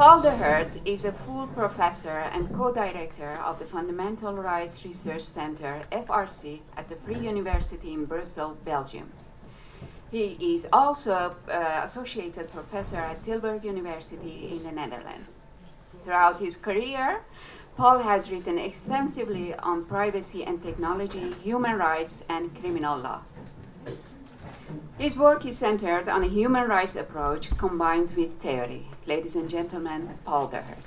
Paul De Hert is a full professor and co-director of the Fundamental Rights Research Center, FRC, at the Free University in Brussels, Belgium. He is also uh, associated professor at Tilburg University in the Netherlands. Throughout his career, Paul has written extensively on privacy and technology, human rights, and criminal law. His work is centered on a human rights approach combined with theory. Ladies and gentlemen, Paul De Hert.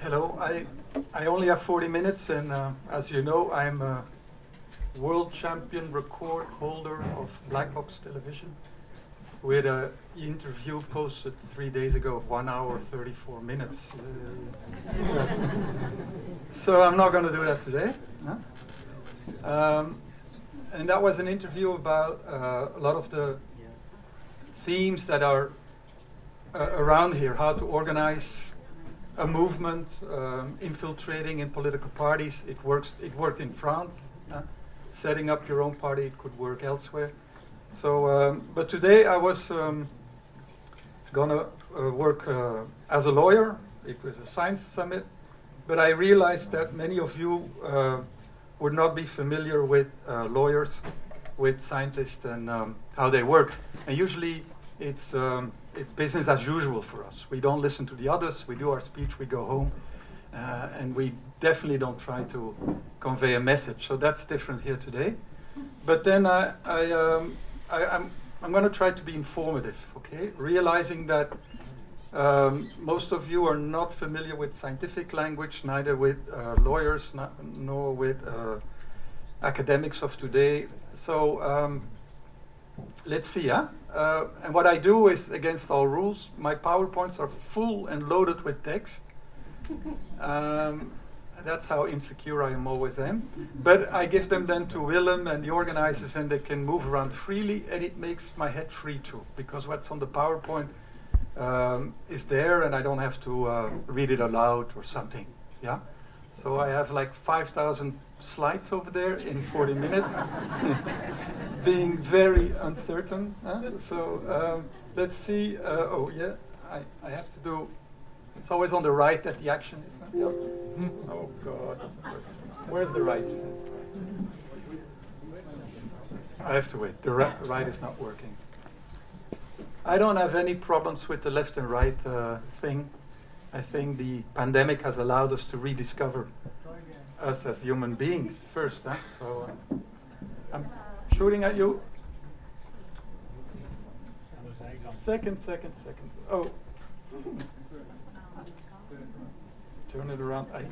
Hello, I, I only have 40 minutes, and uh, as you know, I'm a world champion record holder of black box television with an interview posted three days ago of one hour 34 minutes. Uh, so I'm not going to do that today. Um, and that was an interview about uh, a lot of the themes that are uh, around here, how to organize a movement um, infiltrating in political parties. It works. It worked in France. setting up your own party, it could work elsewhere. So, um, but today I was um, gonna uh, work uh, as a lawyer. It was a science summit, but I realized that many of you uh, would not be familiar with uh, lawyers, with scientists, and um, how they work. And usually, it's um, it's business as usual for us. We don't listen to the others. We do our speech. We go home. Uh, and we definitely don't try to convey a message. So that's different here today. But then I, I, um, I, am I'm going to try to be informative, okay? Realizing that um, most of you are not familiar with scientific language, neither with uh, lawyers, not, nor with uh, academics of today. So um, let's see, huh? Uh, and what I do is against all rules. My PowerPoints are full and loaded with text. Um, that's how insecure I am always am. But I give them then to Willem and the organizers, and they can move around freely, and it makes my head free too, because what's on the PowerPoint um, is there, and I don't have to uh, read it aloud or something. Yeah. So I have like 5,000 slides over there in 40 minutes, being very uncertain. Huh? So um, let's see. Uh, oh yeah, I, I have to do. It's always on the right that the action is. Huh? Yep. Oh God. Where's the right? I have to wait. The ri- right is not working. I don't have any problems with the left and right uh, thing. I think the pandemic has allowed us to rediscover us as human beings first. Huh? So uh, I'm shooting at you. Second, second, second. Oh. Turn it around. I,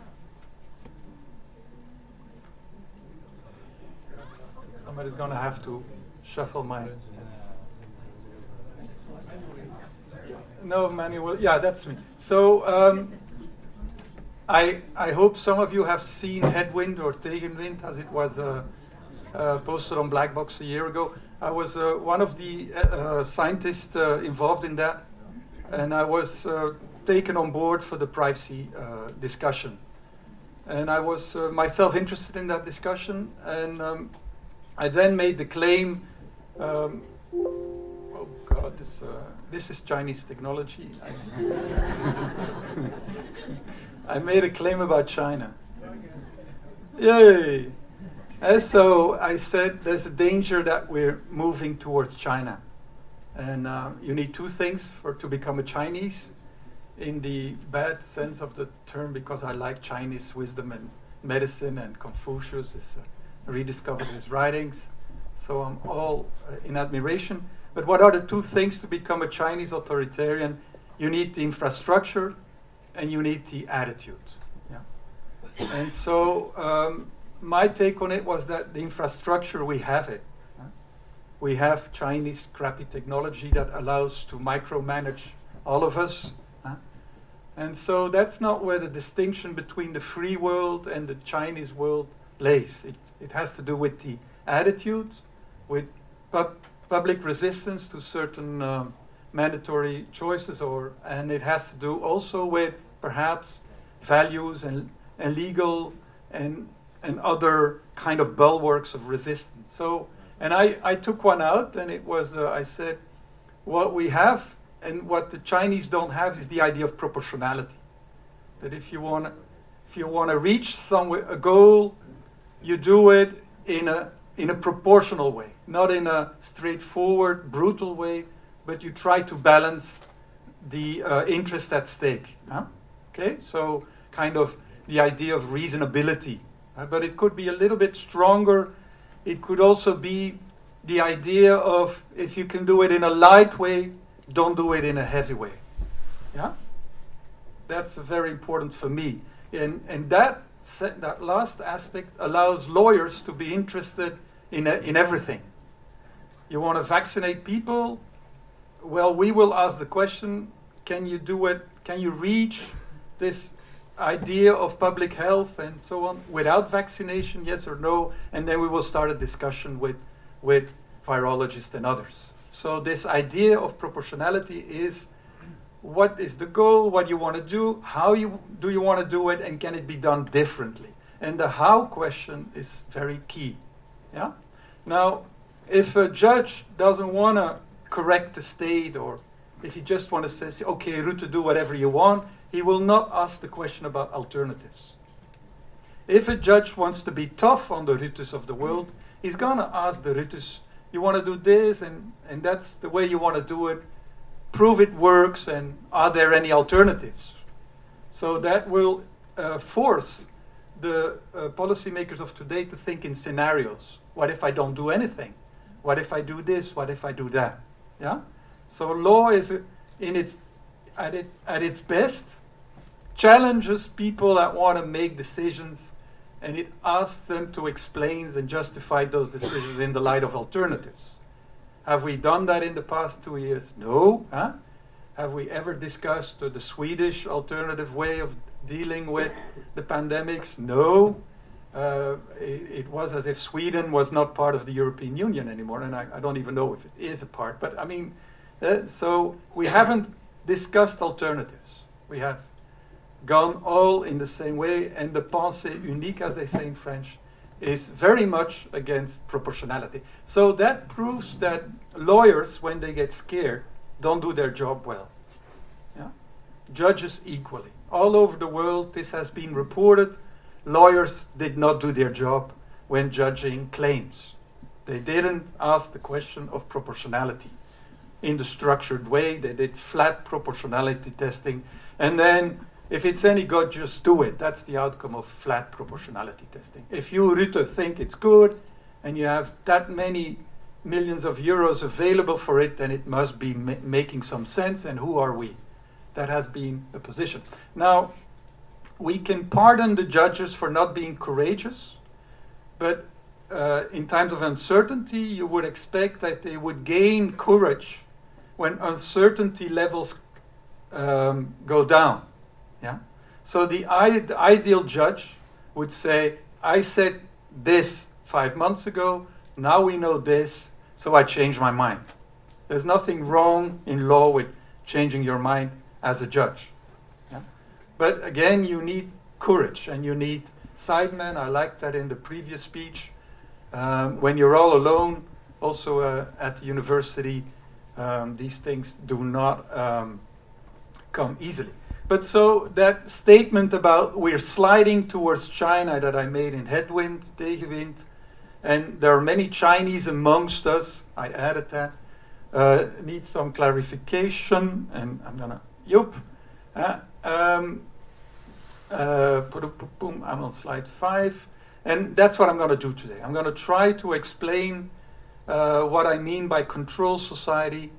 somebody's going to have to shuffle my. No, manual. Yeah, that's me. So um, I I hope some of you have seen Headwind or Tegenwind as it was uh, uh, posted on Black Box a year ago. I was uh, one of the uh, uh, scientists uh, involved in that, and I was taken on board for the privacy uh, discussion. And I was uh, myself interested in that discussion, and um, I then made the claim. Um, oh God, this uh, this is Chinese technology. I, made a claim about China. Yay! And so I said there's a danger that we're moving towards China. And uh, you need two things for to become a Chinese in the bad sense of the term because I like Chinese wisdom and medicine and Confucius is uh, rediscovered his writings. So I'm all uh, in admiration. But what are the two things to become a Chinese authoritarian? You need the infrastructure and you need the attitude. Yeah. And so um, my take on it was that the infrastructure, we have it. We have Chinese crappy technology that allows to micromanage all of us. And so that's not where the distinction between the free world and the Chinese world lays. It, it has to do with the attitude, with pub- public resistance to certain um, mandatory choices, or and it has to do also with perhaps values and, and legal and and other kind of bulwarks of resistance. So, and I, I took one out, and it was uh, I said, what we have and what the Chinese don't have is the idea of proportionality. That if you want if you want to reach somewhere a goal, you do it in a in a proportional way, not in a straightforward, brutal way, but you try to balance the uh, interest at stake. Huh? Okay, so kind of the idea of reasonability, uh, but it could be a little bit stronger. It could also be the idea of if you can do it in a light way, don't do it in a heavy way. Yeah, that's very important for me, and and that that last aspect allows lawyers to be interested in, in everything. You want to vaccinate people? Well, we will ask the question can you do it? Can you reach this idea of public health and so on without vaccination, yes or no? And then we will start a discussion with, with virologists and others. So, this idea of proportionality is what is the goal, what you want to do, how you, do you want to do it, and can it be done differently? And the how question is very key. Yeah? Now, if a judge doesn't want to correct the state or if he just wants to say, okay, Rutte, do whatever you want, he will not ask the question about alternatives. If a judge wants to be tough on the Ruttes of the world, he's going to ask the Ruttes, you want to do this, and, and that's the way you want to do it. Prove it works, and are there any alternatives? So that will uh, force the uh, policymakers of today to think in scenarios. What if I don't do anything? What if I do this? What if I do that? Yeah. So law is in its at its at its best challenges people that want to make decisions, and it asks them to explain and justify those decisions in the light of alternatives. Have we done that in the past two years? No. Huh? Have we ever discussed the Swedish alternative way of dealing with the pandemics? No. Uh, it, it, was as if Sweden was not part of the European Union anymore, and I, I don't even know if it is a part. But I mean, uh, so we haven't discussed alternatives. We have gone all in the same way, and the pensée unique, as they say in French, is very much against proportionality. So that proves that lawyers, when they get scared, don't do their job well. Yeah? Judges equally all over the world, this has been reported. Lawyers did not do their job when judging claims. They didn't ask the question of proportionality in the structured way. They did flat proportionality testing. And then, if it's any good, just do it. That's the outcome of flat proportionality testing. If you, Rutte, think it's good and you have that many millions of euros available for it, then it must be ma- making some sense. And who are we? that has been a position. Now, we can pardon the judges for not being courageous, but uh, in times of uncertainty, you would expect that they would gain courage when uncertainty levels um, go down. Yeah. So the, the ideal judge would say, "I said this five months ago. Now we know this, so I changed my mind." There's nothing wrong in law with changing your mind as a judge. Yeah? But again, you need courage and you need sidemen. I like that in the previous speech. Um, when you're all alone, also uh, at the university, um, these things do not um, come easily. But so that statement about we're sliding towards China that I made in Headwind, Tegenwind, and there are many Chinese amongst us, I added that, uh, needs some clarification, and I'm gonna Joep. Uh, um, uh, boom, I'm on slide five. And that's what I'm to do today. I'm to try to explain uh, what I mean by control society,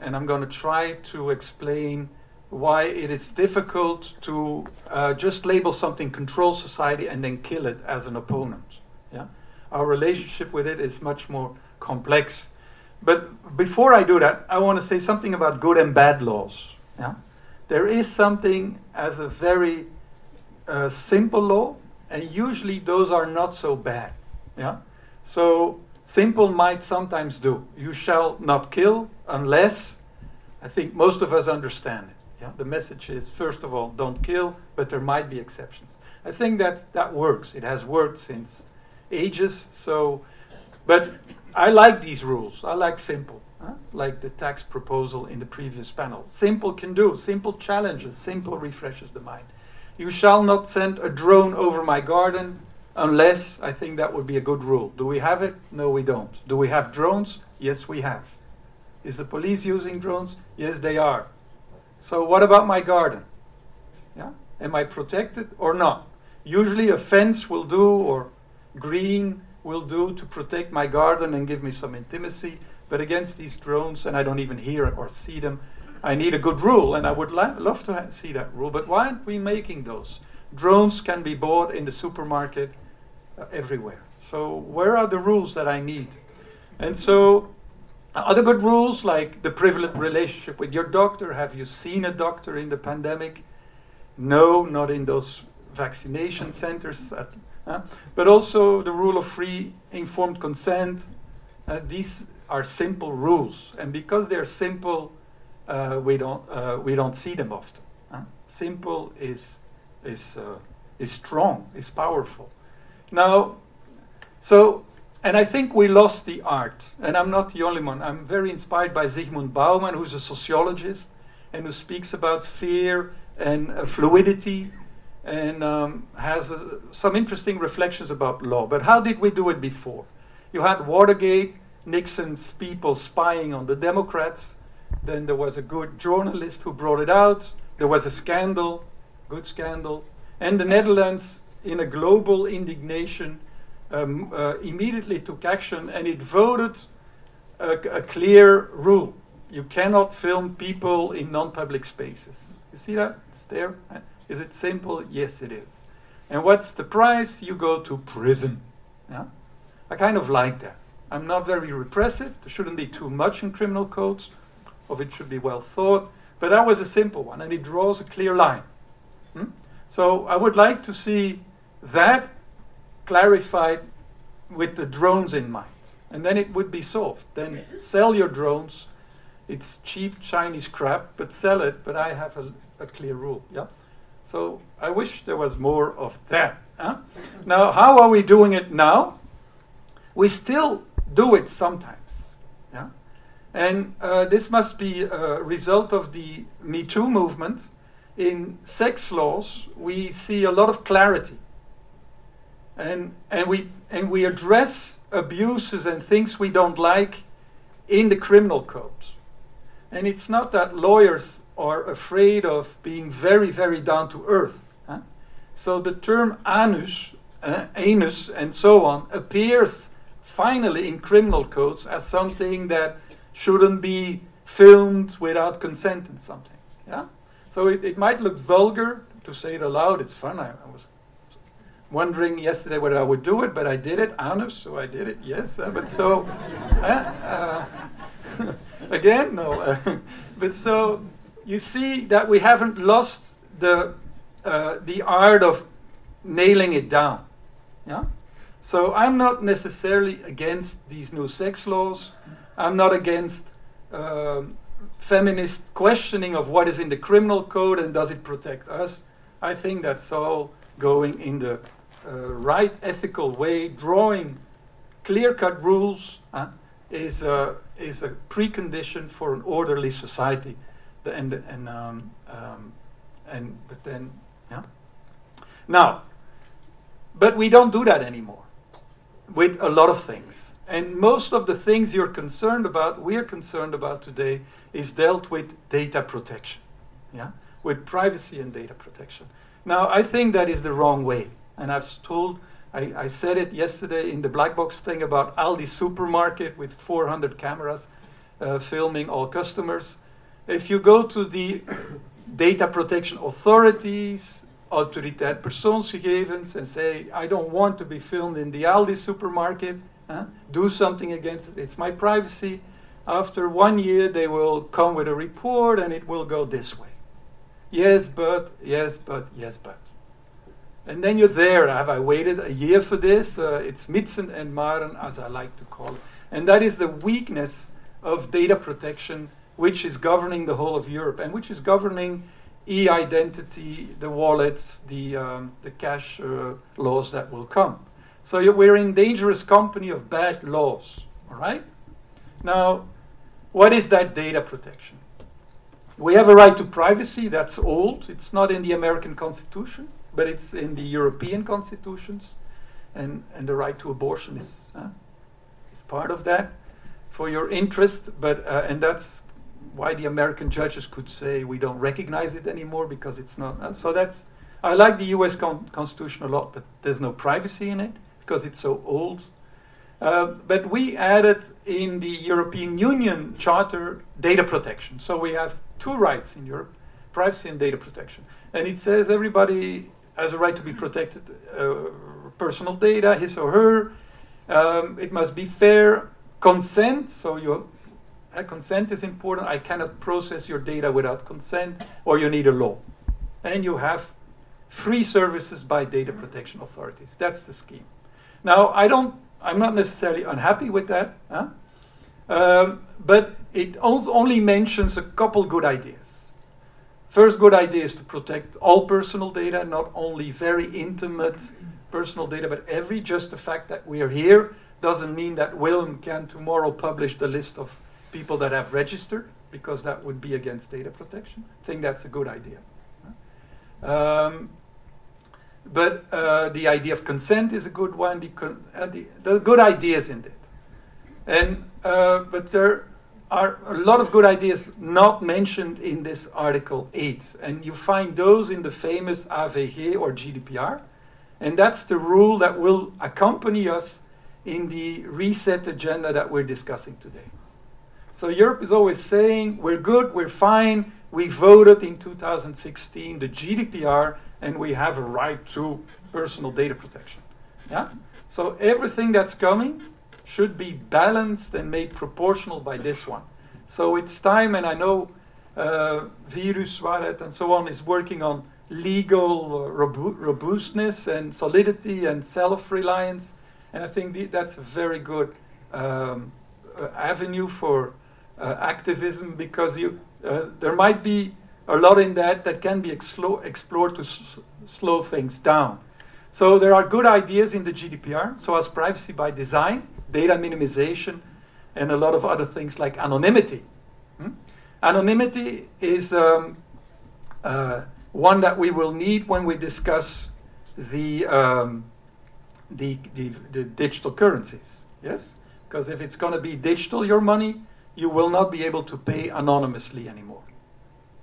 and I'm to try to explain why it is difficult to uh, just label something control society and then kill it as an opponent. Yeah? Our relationship with it is much more complex. But before I do that, I want to say something about good and bad laws. Yeah? there is something as a very uh, simple law, and usually those are not so bad. Yeah. So simple might sometimes do. You shall not kill unless, I think most of us understand it. Yeah? The message is, first of all, don't kill, but there might be exceptions. I think that that works. It has worked since ages. So, but I like these rules. I like simple, huh? like the tax proposal in the previous panel. Simple can do. Simple challenges. Simple refreshes the mind. You shall not send a drone over my garden unless I think that would be a good rule. Do we have it? No, we don't. Do we have drones? Yes, we have. Is the police using drones? Yes, they are. So what about my garden? Yeah? Am I protected or not? Usually a fence will do or green will do to protect my garden and give me some intimacy. But against these drones, and I don't even hear or see them, I need a good rule, and I would love to see that rule. But why aren't we making those? Drones can be bought in the supermarket uh, everywhere. So where are the rules that I need? And so other good rules like the privileged relationship with your doctor. Have you seen a doctor in the pandemic? No, not in those vaccination centers. At, uh, but also the rule of free informed consent. Uh, these are simple rules, and because they're simple, uh, we don't uh, we don't see them often. Simple is is uh, is strong, is powerful. Now, so and I think we lost the art, and I'm not the only one. I'm very inspired by Zygmunt Bauman, who's a sociologist and who speaks about fear and uh, fluidity and um, has uh, some interesting reflections about law. But how did we do it before? You had Watergate, Nixon's people spying on the Democrats. Then there was a good journalist who brought it out. There was a scandal, good scandal. And the Netherlands, in a global indignation, um, uh, immediately took action and it voted a, a clear rule. You cannot film people in non public spaces. You see that? It's there. Is it simple? Yes, it is. And what's the price? You go to prison. Yeah? I kind of like that. I'm not very repressive. There shouldn't be too much in criminal codes, of it should be well thought. But that was a simple one, and it draws a clear line. Hmm? So I would like to see that clarified with the drones in mind. And then it would be solved. Then sell your drones. It's cheap Chinese crap, but sell it. But I have a, a clear rule. Yeah. So I wish there was more of that. Huh? Now, how are we doing it now? We still do it sometimes. Yeah? And uh, this must be a result of the Me Too movement. In sex laws, we see a lot of clarity. And, and, we, and we address abuses and things we don't like in the criminal code. And it's not that lawyers are afraid of being very, very down to earth. Huh? So the term anus, uh, anus, and so on appears finally in criminal codes as something that shouldn't be filmed without consent and something. Yeah? So it, it might look vulgar to say it aloud. It's fun. I, I was wondering yesterday whether I would do it, but I did it. Anus, so I did it. Yes, uh, but so uh, again, no. but so you see that we haven't lost the uh, the art of nailing it down. Yeah. So I'm not necessarily against these new sex laws. I'm not against um, feminist questioning of what is in the criminal code and does it protect us. I think that's all going in the uh, right ethical way. Drawing clear-cut rules uh, is a is a precondition for an orderly society the, and and um, um, and but then yeah. Now, but we don't do that anymore with a lot of things. And most of the things you're concerned about, we're concerned about today, is dealt with data protection, yeah, with privacy and data protection. Now, I think that is the wrong way, and I've told. I, I said it yesterday in the black box thing about Aldi supermarket with 400 cameras uh, filming all customers. If you go to the data protection authorities, autoriteit persoonsgegevens, and say, I don't want to be filmed in the Aldi supermarket, huh? do something against it, it's my privacy. After one year, they will come with a report and it will go this way. Yes, but, yes, but, yes, but. And then you're there. Have I waited a year for this? Uh, it's Mitzen and Maren, as I like to call it. And that is the weakness of data protection which is governing the whole of Europe and which is governing e-identity, the wallets, the, um, the cash uh, laws that will come. So we're in dangerous company of bad laws, all right? Now, what is that data protection? We have a right to privacy, that's old. It's not in the American Constitution, but it's in the European constitutions. And, and the right to abortion is, uh, is part of that for your interest, but, uh, and that's why the American judges could say we don't recognize it anymore because it's not. Uh, so that's, I like the US con Constitution a lot, but there's no privacy in it because it's so old. Uh, but we added in the European Union Charter data protection. So we have two rights in Europe privacy and data protection. And it says everybody has a right to be protected, uh, personal data, his or her. Um, it must be fair consent. So you uh, consent is important. I cannot process your data without consent, or you need a law. And you have free services by data protection authorities. That's the scheme. Now, I don't, I'm not necessarily unhappy with that, huh? um, but it only mentions a couple good ideas. First good idea is to protect all personal data, not only very intimate personal data, but every, just the fact that we are here doesn't mean that Willem can tomorrow publish the list of people that have registered, because that would be against data protection. I think that's a good idea. Um, but uh, the idea of consent is a good one. The, uh, the, the good ideas in it, and uh, but there are a lot of good ideas not mentioned in this Article 8, and you find those in the famous AVG or GDPR, and that's the rule that will accompany us in the reset agenda that we're discussing today. So Europe is always saying, we're good, we're fine, we voted in 2016 the GDPR, and we have a right to personal data protection. Yeah? So everything that's coming should be balanced and made proportional by this one. So it's time, and I know uh, Viruswaarheid, and so on is working on legal uh, robu robustness and solidity and self-reliance, and I think that's a very good um, uh, avenue for uh, activism because you, uh, there might be a lot in that that can be explored to slow things down. So there are good ideas in the GDPR, so as privacy by design, data minimization, and a lot of other things like anonymity. Hmm? Anonymity is um, uh, one that we will need when we discuss the, um, the, the, the digital currencies. Yes? Because if it's going to be digital, your money, you will not be able to pay anonymously anymore.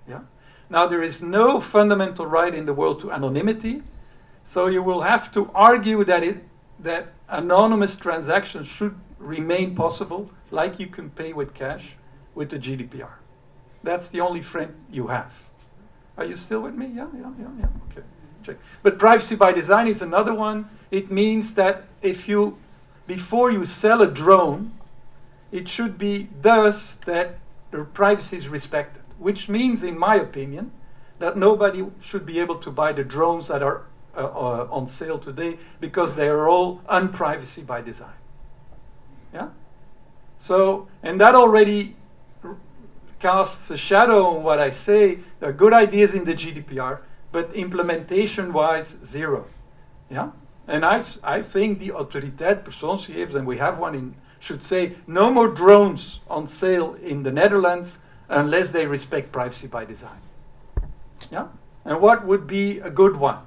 Yeah? Now, there is no fundamental right in the world to anonymity, so you will have to argue that, it, that anonymous transactions should remain possible, like you can pay with cash with the GDPR. That's the only friend you have. Are you still with me? Yeah, yeah, yeah, yeah. Okay. Check. But privacy by design is another one. It means that if you, before you sell a drone, it should be thus that the privacy is respected, which means, in my opinion, that nobody should be able to buy the drones that are uh, uh, on sale today because they are all unprivacy by design. Yeah? So, and that already casts a shadow on what I say. There are good ideas in the GDPR, but implementation wise, zero. Yeah? And I, I think the autoriteit persoonsgegevens, and we have one in should say no more drones on sale in the Netherlands unless they respect privacy by design. Yeah? And what would be a good one?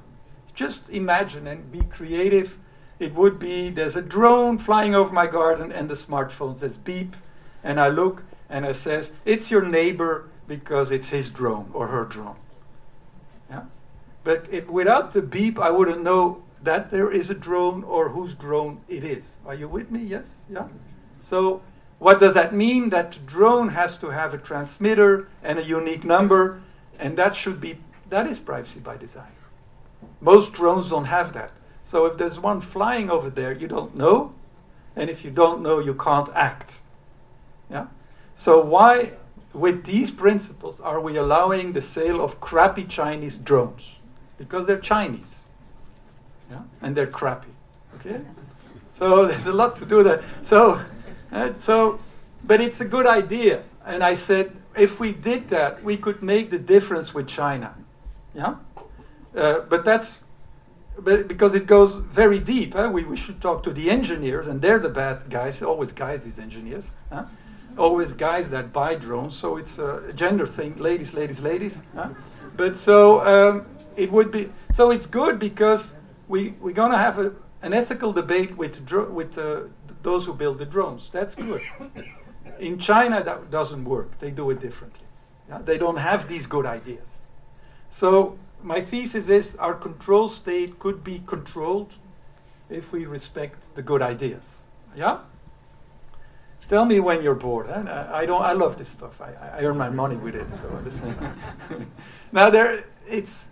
Just imagine and be creative. It would be there's a drone flying over my garden and the smartphone says beep and I look and I says it's your neighbor because it's his drone or her drone. Yeah? But if without the beep I wouldn't know that there is a drone or whose drone it is. Are you with me? Yes? Yeah? So what does that mean? That drone has to have a transmitter and a unique number, and that should be, that is privacy by design. Most drones don't have that. So if there's one flying over there, you don't know, and if you don't know, you can't act. Yeah? So why, with these principles, are we allowing the sale of crappy Chinese drones? Because they're Chinese yeah? and they're crappy. Okay, so there's a lot to do that. So, uh, so, but it's a good idea. And I said, if we did that, we could make the difference with China. Yeah? Uh, but that's but because it goes very deep. Huh? We, we should talk to the engineers, and they're the bad guys. Always guys, these engineers. Huh? Always guys that buy drones. So it's a gender thing. Ladies, ladies, ladies. Huh? But so um, it would be. So it's good because we we're gonna have a, an ethical debate with with uh, those who build the drones. That's good. In China, that doesn't work. They do it differently. Yeah? They don't have these good ideas. So my thesis is our control state could be controlled if we respect the good ideas. Yeah? Tell me when you're bored. Huh? I, I don't. I love this stuff. I, I earn my money with it. So now there, it's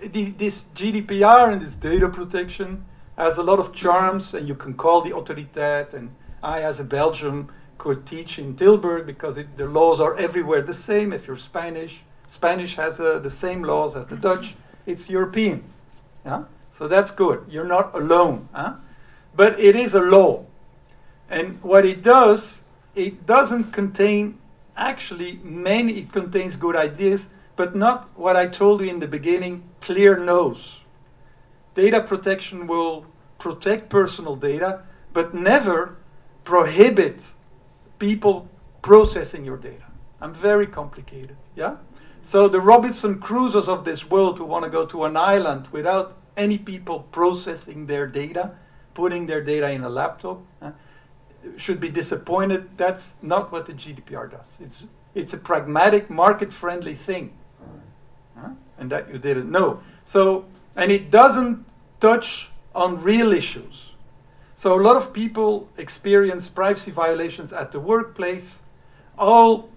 the, this GDPR and this data protection has a lot of charms, and you can call the autoriteit. And I, as a Belgian, could teach in Tilburg because it, the laws are everywhere the same. If you're Spanish, Spanish has uh, the same laws as the Dutch. It's European. Yeah? So that's good. You're not alone. Huh? But it is a law. And what it does, it doesn't contain actually many, it contains good ideas, but not what I told you in the beginning clear no's. Data protection will protect personal data, but never prohibit people processing your data. I'm very complicated. Yeah? So the Robinson Crusoes of this world who want to go to an island without any people processing their data, putting their data in a laptop, uh, should be disappointed. That's not what the GDPR does. It's, it's a pragmatic, market-friendly thing. Uh, and that you didn't know. So, and it doesn't touch on real issues. So a lot of people experience privacy violations at the workplace. All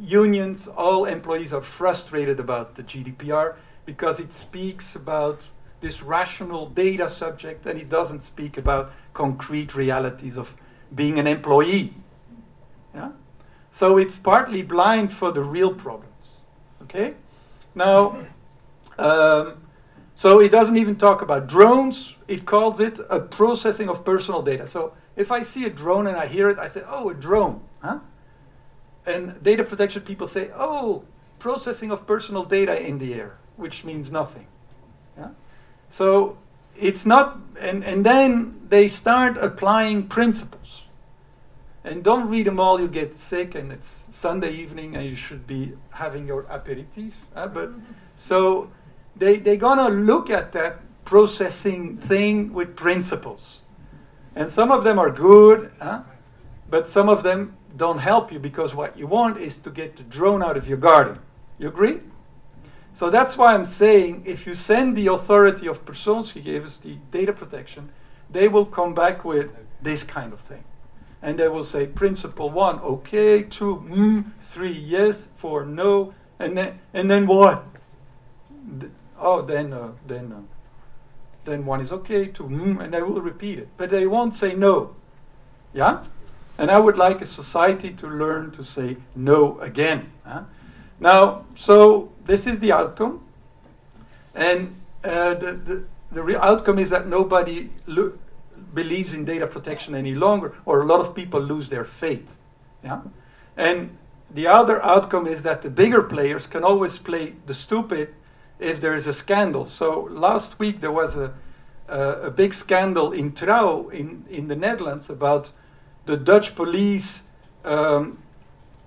unions, all employees are frustrated about the GDPR because it speaks about this rational data subject and it doesn't speak about concrete realities of being an employee. Yeah? So it's partly blind for the real problems. Okay? Now, um, so it doesn't even talk about drones. It calls it a processing of personal data. So if I see a drone and I hear it, I say, oh, a drone. Huh? And data protection people say, oh, processing of personal data in the air, which means nothing. Yeah? So it's not, and, and then they start applying principles. And don't read them all, you get sick, and it's Sunday evening, and you should be having your aperitif. Uh, but so they, they're gonna look at that processing thing with principles. And some of them are good, huh? but some of them don't help you because what you want is to get the drone out of your garden. You agree? So that's why I'm saying if you send the authority of persons he gave us the data protection, they will come back with this kind of thing. And they will say principle one, okay, two, mm, three, yes, four, no, and then and then what? oh, then uh, then uh, then one is okay, two, mm, and they will repeat it, but they won't say no. Yeah. And I would like a society to learn to say no again. Huh? Now, so this is the outcome. And uh, the, the, the real outcome is that nobody believes in data protection any longer, or a lot of people lose their faith. Yeah? And the other outcome is that the bigger players can always play the stupid if there is a scandal. So last week there was a, a, a big scandal in Trouw in, in the Netherlands about the Dutch police um,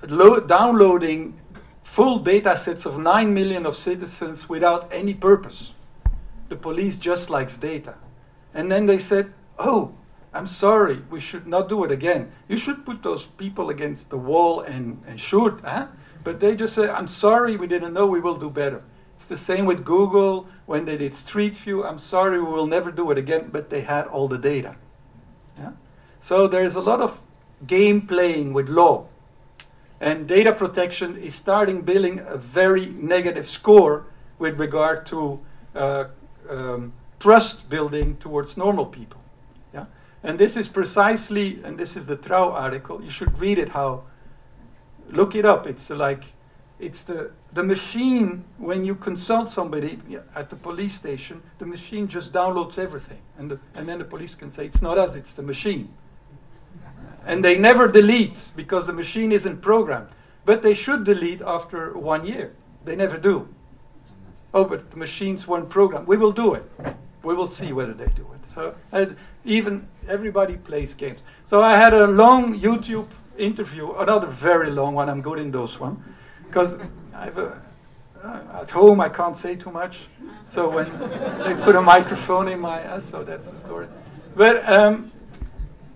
lo- downloading full data sets of 9 million of citizens without any purpose. The police just likes data. And then they said, oh, I'm sorry, we should not do it again. You should put those people against the wall and, and shoot. But they just say, I'm sorry, we didn't know, we will do better. It's the same with Google when they did Street View. I'm sorry, we will never do it again, but they had all the data. Yeah? So there's a lot of game playing with law. And data protection is starting building a very negative score with regard to uh, um, trust building towards normal people. Yeah? And this is precisely, and this is the Trouw article, you should read it how, look it up. It's like, it's the, the machine, when you consult somebody at the police station, the machine just downloads everything. And, the, and then the police can say, it's not us, it's the machine and they never delete because the machine isn't programmed. but they should delete after one year. They never do. Oh, but the machines weren't programmed. We will do it. We will see whether they do it. So even everybody plays games. So I had a long YouTube interview, another very long one. I'm good in those one, because i uh, at home I can't say too much. So when they put a microphone in my, uh, so that's the story. But um,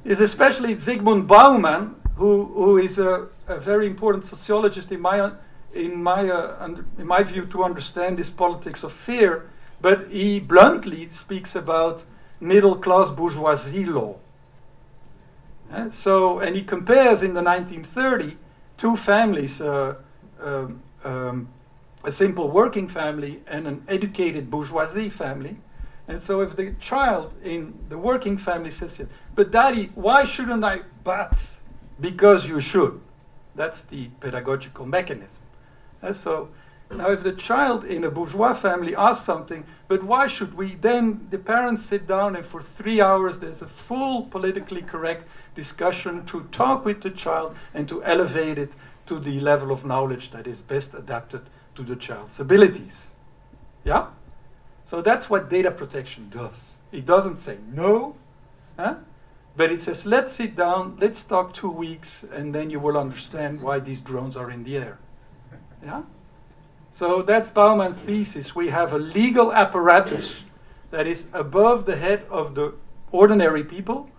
it's especially Zygmunt Bauman, who who is a, a very important sociologist in my in my uh, in my view to understand this politics of fear. But he bluntly speaks about middle class bourgeoisie law. And so, and he compares in the 1930 two families, uh, um, um, a simple working family and an educated bourgeoisie family. And so, if the child in the working family says, "But daddy, why shouldn't I bath?" Because you should. That's the pedagogical mechanism. And so, now, if the child in a bourgeois family asks something, but why should we? Then the parents sit down and for three hours there's a full politically correct discussion to talk with the child and to elevate it to the level of knowledge that is best adapted to the child's abilities. Yeah? So that's what data protection does. It doesn't say no, huh? But it says let's sit down, let's talk two weeks, and then you will understand why these drones are in the air. Yeah? So that's Bauman's thesis. We have a legal apparatus that is above the head of the ordinary people,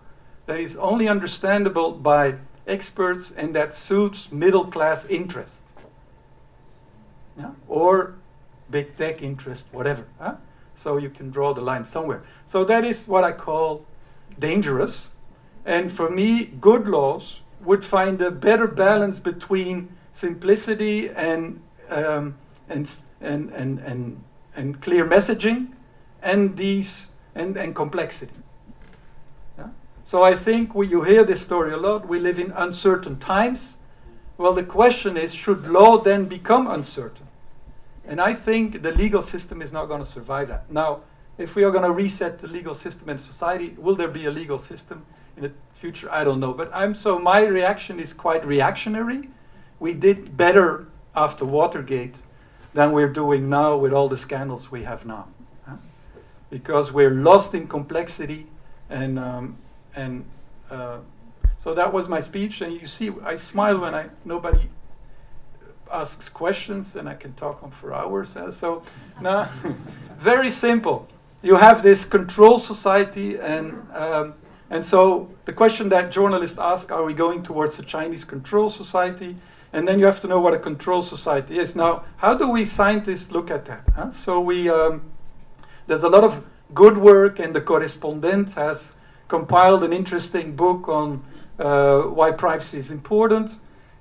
that is only understandable by experts, and that suits middle class interests. Yeah? Or big tech interest, whatever. Huh? So you can draw the line somewhere. So that is what I call dangerous. And for me, good laws would find a better balance between simplicity and um, and, and, and, and, and clear messaging and these and, and complexity. Yeah? So I think we, you hear this story a lot. We live in uncertain times. Well, the question is, should law then become uncertain? And I think the legal system is not going to survive that. Now, if we are going to reset the legal system in society, will there be a legal system in the future? I don't know. But I'm so my reaction is quite reactionary. We did better after Watergate than we're doing now with all the scandals we have now. Huh? Because we're lost in complexity, and, um, and uh, so that was my speech. And you see, I smile when I nobody asks questions, and I can talk on for hours. So now, very simple. You have this control society, and um, and so the question that journalists ask: Are we going towards a Chinese control society? And then you have to know what a control society is. Now, how do we scientists look at that? Huh? So we, um, there's a lot of good work, and the correspondent has compiled an interesting book on uh, why privacy is important.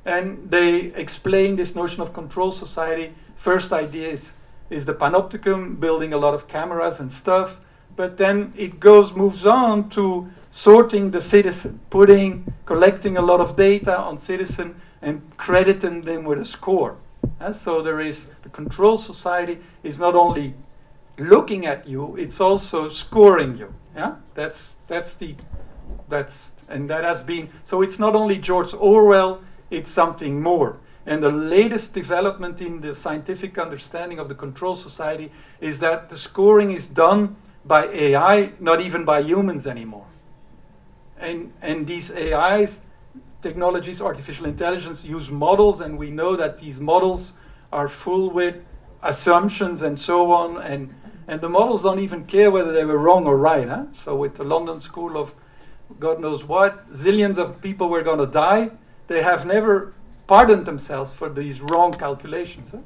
And they explain this notion of control society. First idea is, is the panopticon, building a lot of cameras and stuff. But then it goes, moves on to sorting the citizen, putting, collecting a lot of data on citizen, and crediting them with a score. And so there is the control society is not only looking at you, it's also scoring you. Yeah, that's that's the that's and that has been so it's not only George Orwell, it's something more. And the latest development in the scientific understanding of the control society is that the scoring is done by AI, not even by humans anymore. And and these AIs technologies, artificial intelligence, use models, and we know that these models are full with assumptions and so on, and, and the models don't even care whether they were wrong or right. Huh? So with the London School of God knows what, zillions of people were going to die. They have never pardoned themselves for these wrong calculations. Huh?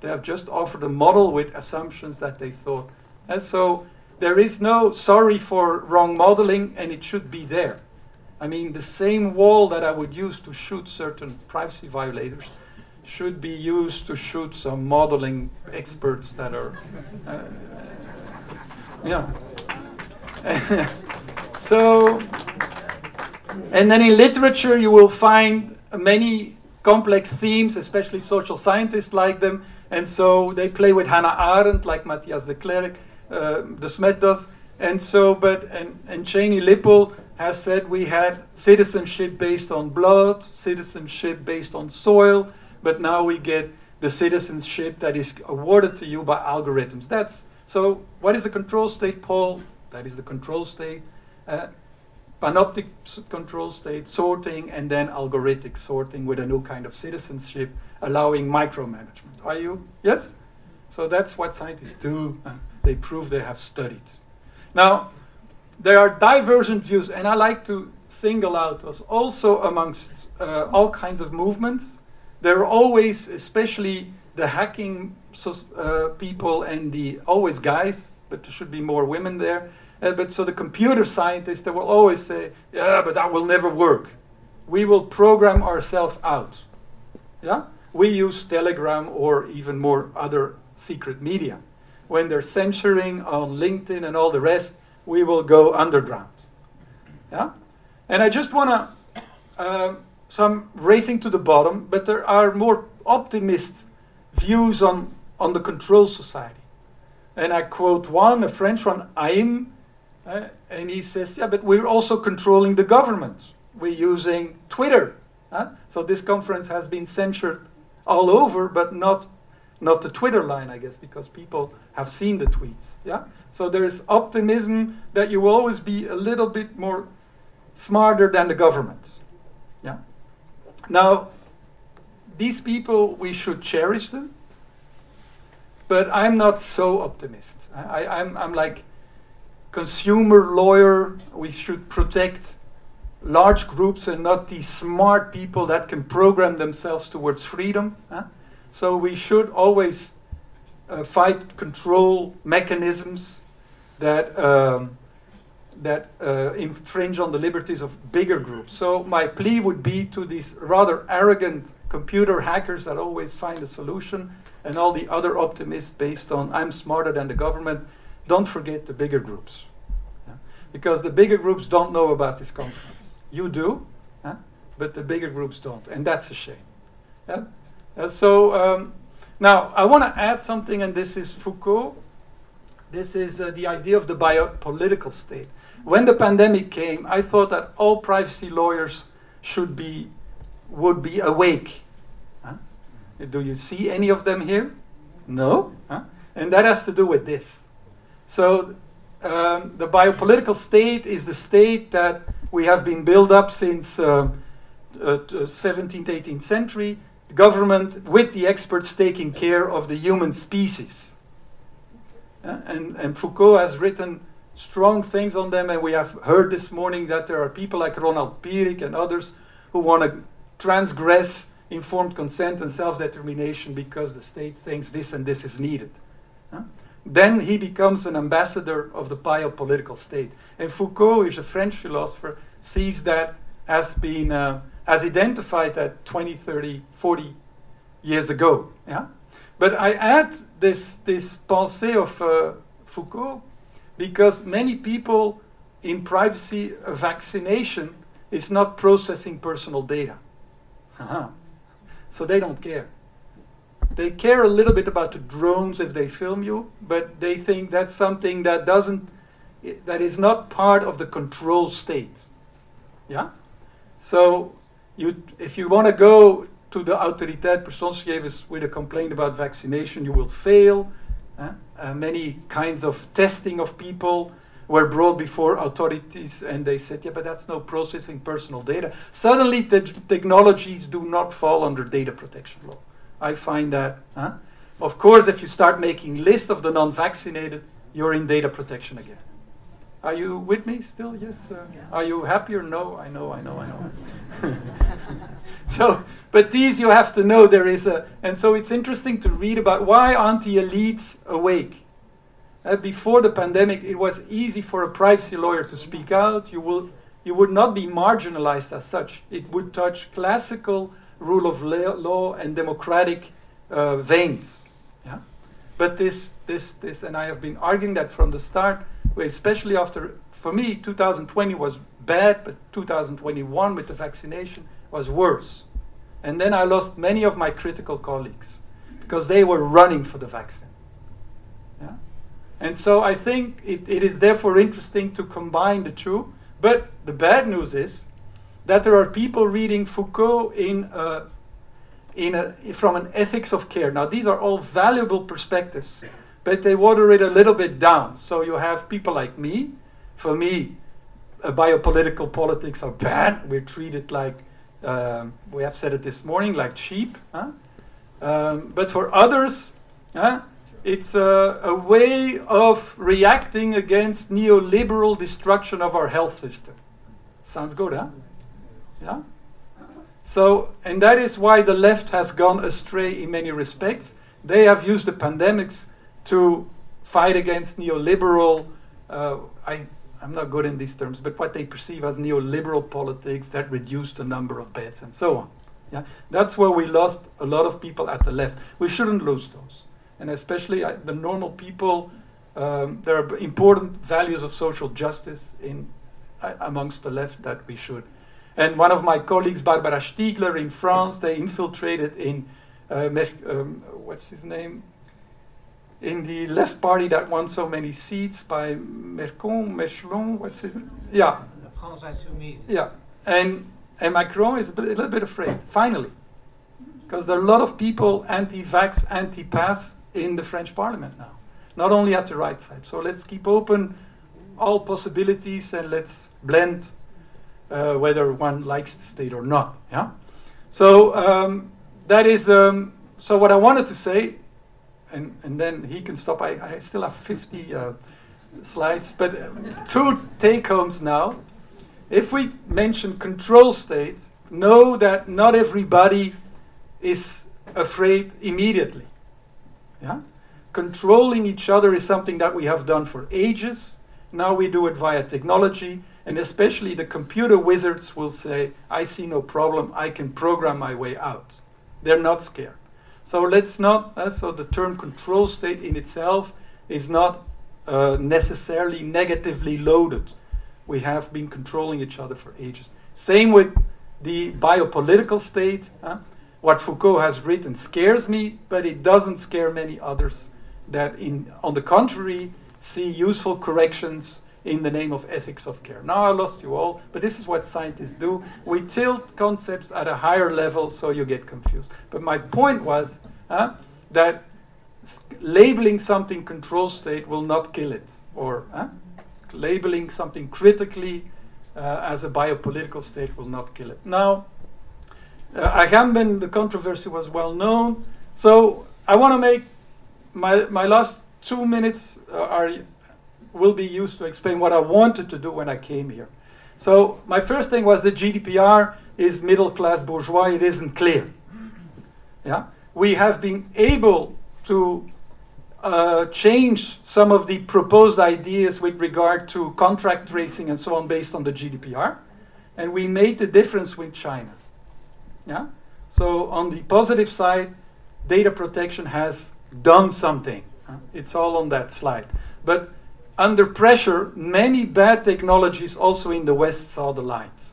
They have just offered a model with assumptions that they thought. And so there is no sorry for wrong modeling, and it should be there. I mean, the same wall that I would use to shoot certain privacy violators should be used to shoot some modeling experts that are. Uh, yeah. so, and then in literature, you will find many complex themes, especially social scientists like them. And so they play with Hannah Arendt, like Matthias de Klerk, uh, de Smet does. And so, but, and, and Cheney-Lippold has said we had citizenship based on blood, citizenship based on soil, but now we get the citizenship that is awarded to you by algorithms. That's so. What is the control state, Paul? That is the control state. Uh, panoptic control state, sorting, and then algorithmic sorting with a new kind of citizenship, allowing micromanagement. Are you? Yes? So that's what scientists do. They prove they have studied. Now, there are divergent views, and I like to single out us also amongst uh, all kinds of movements. There are always, especially the hacking uh, people and the always guys, but there should be more women there. Uh, but so the computer scientists, they will always say, yeah, but that will never work. We will program ourselves out. Yeah? We use Telegram or even more other secret media. When they're censoring on LinkedIn and all the rest, we will go underground. Yeah? And I just want to, uh, some racing to the bottom, but there are more optimist views on, on the control society. And I quote one, a French one, Aim, uh, and he says, yeah, but we're also controlling the government. We're using Twitter. Huh? So this conference has been censored all over, but not, not the Twitter line, I guess, because people have seen the tweets. Yeah? So there's optimism that you will always be a little bit more smarter than the government. Yeah? Now, these people, we should cherish them, but I'm not so optimistic. I, I'm, I'm like, consumer lawyer, we should protect large groups and not these smart people that can program themselves towards freedom. Huh? So we should always uh, fight control mechanisms that um, that uh, infringe on the liberties of bigger groups. So my plea would be to these rather arrogant computer hackers that always find a solution, and all the other optimists based on I'm smarter than the government don't forget the bigger groups. Yeah? Because the bigger groups don't know about this conference. You do, huh? but the bigger groups don't. And that's a shame. Yeah? Uh, so um, now I want to add something, and this is Foucault. This is uh, the idea of the biopolitical state. When the pandemic came, I thought that all privacy lawyers should be, would be awake. Huh? Do you see any of them here? No? Huh? And that has to do with this. So um, the biopolitical state is the state that we have been built up since uh, uh, 17th, 18th century. Government with the experts taking care of the human species. Uh, and, and Foucault has written strong things on them, and we have heard this morning that there are people like Roland Pierik and others who want to transgress informed consent and self-determination because the state thinks this and this is needed. Huh? Then he becomes an ambassador of the biopolitical state. And Foucault, is a French philosopher, sees that as being uh, as identified that 20, 30, 40 years ago. Yeah? But I add this, this pensée of uh, Foucault because many people in privacy vaccination is not processing personal data. Uh-huh. So they don't care. They care a little bit about the drones if they film you, but they think that's something that doesn't, that is not part of the control state. Yeah? So you, if you want to go to the Autoriteit Persoonsgegevens with a complaint about vaccination, you will fail. Uh, many kinds of testing of people were brought before authorities and they said, yeah, but that's no processing personal data. Suddenly, te technologies do not fall under data protection law. I find that. Of course, if you start making lists of the non-vaccinated, you're in data protection again. Are you with me still? Yes. Uh, yeah. Are you happy or no? I know, I know, I know. so, but these you have to know there is a, and so it's interesting to read about why aren't the elites awake? Uh, before the pandemic, it was easy for a privacy lawyer to speak out. You will, you would not be marginalized as such. It would touch classical rule of law and democratic uh, veins. Yeah? But this, this, this, and I have been arguing that from the start, especially after, for me, 2020 was bad, but 2021 with the vaccination was worse. And then I lost many of my critical colleagues because they were running for the vaccine. Yeah? And so I think it, it is therefore interesting to combine the two. But the bad news is that there are people reading Foucault in a, in a, from an ethics of care. Now, these are all valuable perspectives, but they water it a little bit down. So you have people like me. For me, uh, biopolitical politics are bad. We're treated like, um, we have said it this morning, like sheep. Huh? Um, but for others, huh, it's a, a way of reacting against neoliberal destruction of our health system. Sounds good, huh? Yeah? So, and that is why the left has gone astray in many respects. They have used the pandemics to fight against neoliberal, uh, I, I'm not good in these terms, but what they perceive as neoliberal politics that reduce the number of beds and so on. Yeah? That's where we lost a lot of people at the left. We shouldn't lose those. And especially uh, the normal people, um, there are important values of social justice in, uh, amongst the left that we should and one of my colleagues, Barbara Stiegler in France, they infiltrated in, uh, um, what's his name? In the left party that won so many seats by Mercon, Mechelon, what's his name? Yeah. France Insoumise. Yeah. And, and Macron is a, bit, a little bit afraid, finally. Because there are a lot of people anti vax, anti pass in the French parliament now, not only at the right side. So let's keep open all possibilities and let's blend uh, whether one likes the state or not. Yeah. So um, that is um, so what I wanted to say, and and then he can stop. I, I still have 50 uh, slides, but two take homes now. If we mention control state, know that not everybody is afraid immediately. Yeah? Controlling each other is something that we have done for ages. Now we do it via technology. And especially the computer wizards will say, I see no problem, I can program my way out. They're not scared. So let's not, uh, so the term control state in itself is not uh, necessarily negatively loaded. We have been controlling each other for ages. Same with the biopolitical state. Uh, what Foucault has written scares me, but it doesn't scare many others that, in, on the contrary, see useful corrections in the name of ethics of care. Now I lost you all, but this is what scientists do. We tilt concepts at a higher level so you get confused. But my point was that labeling something control state will not kill it, or labeling something critically uh, as a biopolitical state will not kill it. Now, uh, Agamben, the controversy was well known, so I want to make my, my last two minutes uh, are will be used to explain what I wanted to do when I came here. So my first thing was the GDPR is middle class bourgeois. It isn't clear. Yeah, we have been able to uh, change some of the proposed ideas with regard to contract tracing and so on based on the GDPR, and we made the difference with China. Yeah, so on the positive side, data protection has done something. It's all on that slide, but under pressure, many bad technologies also in the West saw the light.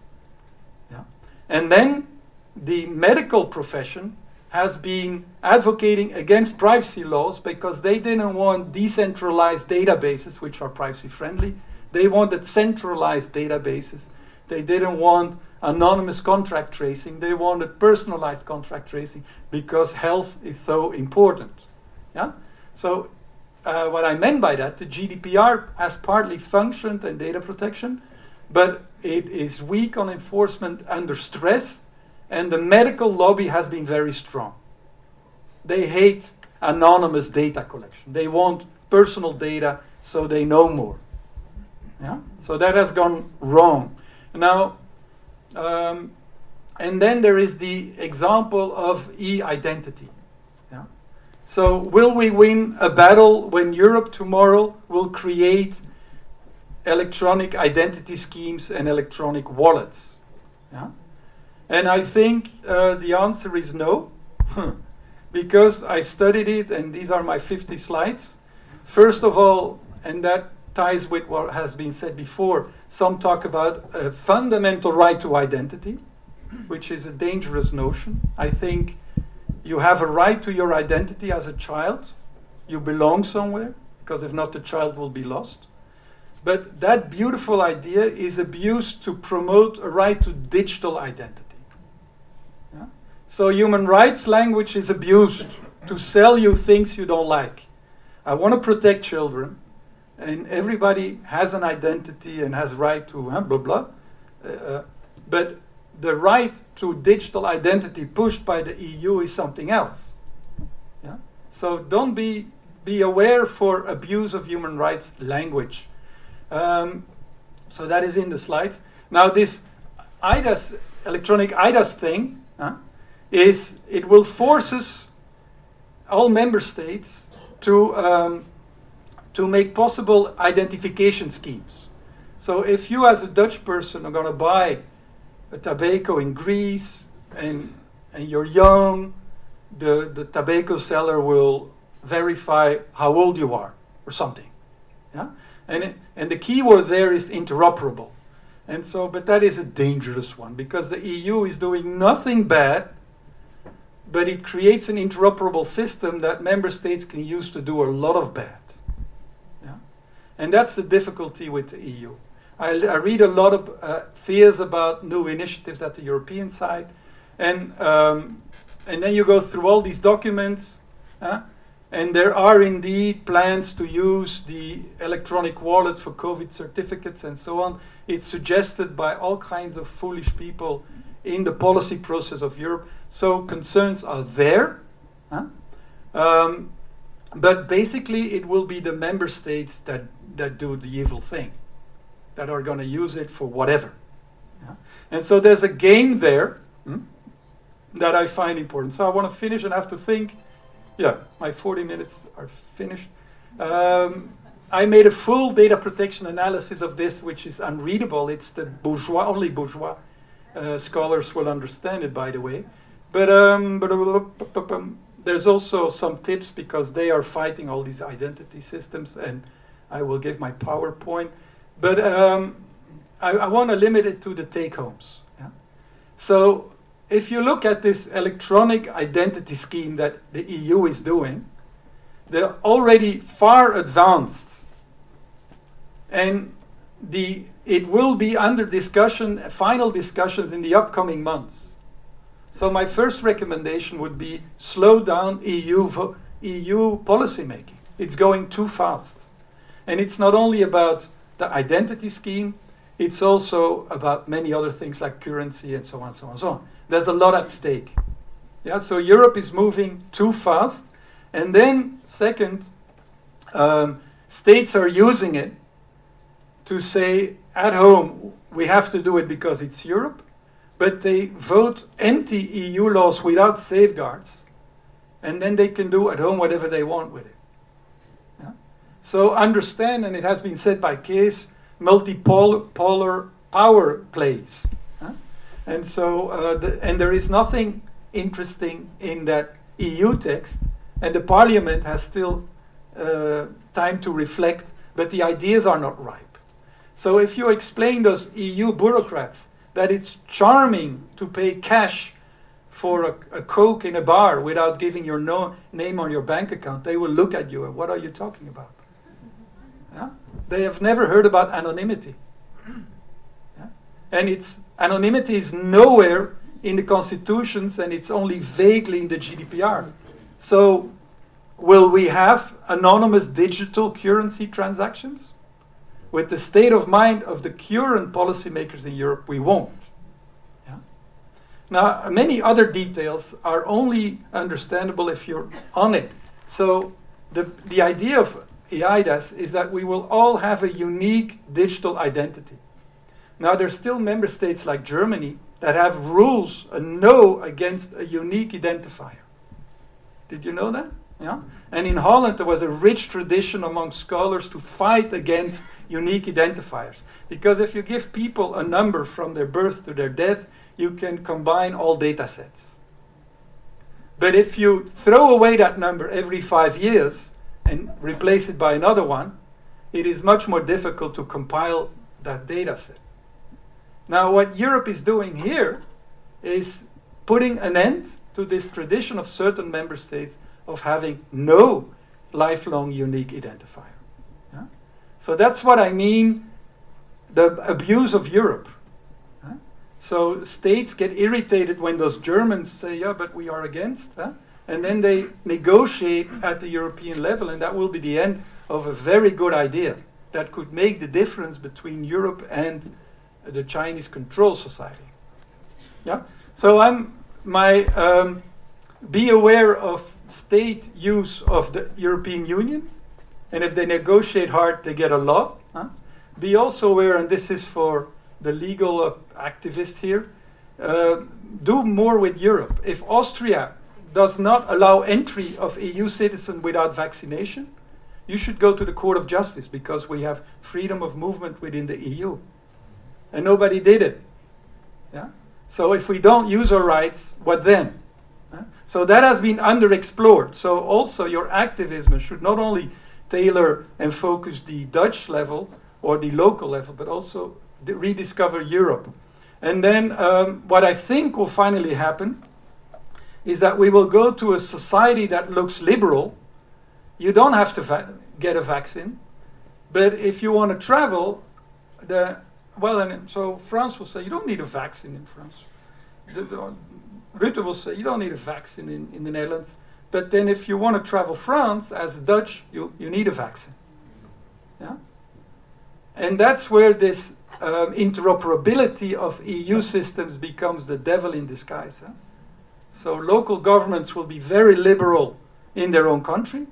Yeah? And then the medical profession has been advocating against privacy laws because they didn't want decentralized databases, which are privacy friendly. They wanted centralized databases. They didn't want anonymous contract tracing. They wanted personalized contract tracing because health is so important. Yeah? So uh, what I meant by that, the GDPR has partly functioned in data protection, but it is weak on enforcement under stress, and the medical lobby has been very strong. They hate anonymous data collection. They want personal data so they know more. Yeah? So that has gone wrong. Now, um, and then there is the example of e identity. So, will we win a battle when Europe tomorrow will create electronic identity schemes and electronic wallets? Yeah? And I think uh, the answer is no, because I studied it, and these are my 50 slides. First of all, and that ties with what has been said before, some talk about a fundamental right to identity, which is a dangerous notion. I think you have a right to your identity as a child. You belong somewhere, because if not, the child will be lost. But that beautiful idea is abused to promote a right to digital identity. Yeah? So human rights language is abused to sell you things you don't like. I want to protect children, and everybody has an identity and has right to huh, blah blah. Uh, uh, but the right to digital identity pushed by the EU is something else. Yeah? So don't be be aware for abuse of human rights language. Um, so that is in the slides. Now this eIDAS, electronic IDAS thing huh, is it will force us all member states to um, to make possible identification schemes. So if you as a Dutch person are going to buy tobacco in Greece and and you're young, the, the tobacco seller will verify how old you are or something. Yeah? And, it, and the keyword there is interoperable. And so, but that is a dangerous one because the EU is doing nothing bad, but it creates an interoperable system that member states can use to do a lot of bad. Yeah? And that's the difficulty with the EU. I, I read a lot of uh, fears about new initiatives at the European side, and um, and then you go through all these documents, uh, and there are indeed plans to use the electronic wallets for COVID certificates and so on. It's suggested by all kinds of foolish people in the policy process of Europe. So concerns are there. Um, but basically, it will be the member states that, that do the evil thing, that are going to use it for whatever. Yeah? And so there's a game there hmm, that I find important. So I want to finish and have to think. Yeah, my 40 minutes are finished. Um, I made a full data protection analysis of this, which is unreadable. It's the bourgeois, only bourgeois uh, scholars will understand it, by the way. But, um, um, there's also some tips because they are fighting all these identity systems, and I will give my PowerPoint. But um, I, I want to limit it to the take homes. Yeah? So if you look at this electronic identity scheme that the EU is doing, they're already far advanced. And the, it will be under discussion, final discussions in the upcoming months. So my first recommendation would be slow down EU, EU policy making. It's going too fast. And it's not only about the identity scheme, it's also about many other things like currency and so on, and so on, and so on. There's a lot at stake. Yeah, so Europe is moving too fast. And then, second, um, states are using it to say at home, we have to do it because it's Europe, but they vote anti EU laws without safeguards, and then they can do at home whatever they want with it. So understand, and it has been said by Kees, multipolar power plays. And so, uh, the, and there is nothing interesting in that EU text, and the Parliament has still uh, time to reflect, but the ideas are not ripe. So if you explain those EU bureaucrats that it's charming to pay cash for a, a Coke in a bar without giving your no, name on your bank account, they will look at you and what are you talking about? Yeah? They have never heard about anonymity. Yeah? And it's anonymity is nowhere in the constitutions and it's only vaguely in the GDPR. So will we have anonymous digital currency transactions? With the state of mind of the current policymakers in Europe, we won't. Now, many other details are only understandable if you're on it. So the, the idea of eIDAS is that we will all have a unique digital identity. Now, there's still member states like Germany that have rules, a no against a unique identifier. Did you know that? Yeah? And in Holland, there was a rich tradition among scholars to fight against unique identifiers. Because if you give people a number from their birth to their death, you can combine all data sets. But if you throw away that number every five years and replace it by another one, it is much more difficult to compile that data set. Now, what Europe is doing here is putting an end to this tradition of certain member states of having no lifelong unique identifier. Yeah? So that's what I mean the abuse of Europe. So states get irritated when those Germans say, yeah, but we are against. Huh? And then they negotiate at the European level, and that will be the end of a very good idea that could make the difference between Europe and the Chinese control society. Yeah. So I'm my um, be aware of state use of the European Union, and if they negotiate hard, they get a lot. Huh? Be also aware, and this is for the legal uh, activist here, uh, do more with Europe. If Austria does not allow entry of EU citizens without vaccination, you should go to the Court of Justice because we have freedom of movement within the EU. And nobody did it. Yeah? So if we don't use our rights, what then? So that has been underexplored. So also your activism should not only tailor and focus the Dutch level or the local level, but also rediscover Europe. And then um, what I think will finally happen is that we will go to a society that looks liberal. You don't have to get a vaccine, but if you want to travel, the well, so France will say you don't need a vaccine in France. The, the, Rutte will say you don't need a vaccine in, in the Netherlands. But then if you want to travel France as a Dutch, you, you need a vaccine. Yeah? And that's where this um, interoperability of EU systems becomes the devil in disguise. Huh? So local governments will be very liberal in their own country,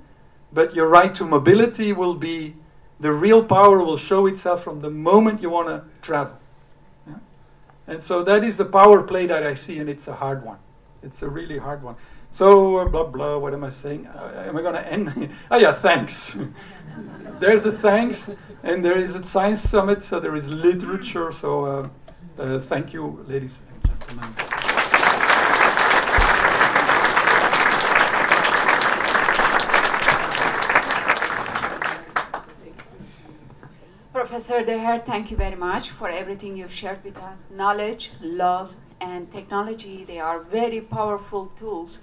but your right to mobility will be the real power will show itself from the moment you want to travel. Yeah? And so that is the power play that I see, and it's a hard one. It's a really hard one. So, uh, blah, blah, what am I saying? Uh, am I going to end? oh, yeah, thanks. There's a thanks, and there is a science summit, so there is literature. So, uh, uh thank you, ladies and gentlemen. Professor De Hert, thank you very much for everything you've shared with us. Knowledge, laws, and technology, they are very powerful tools.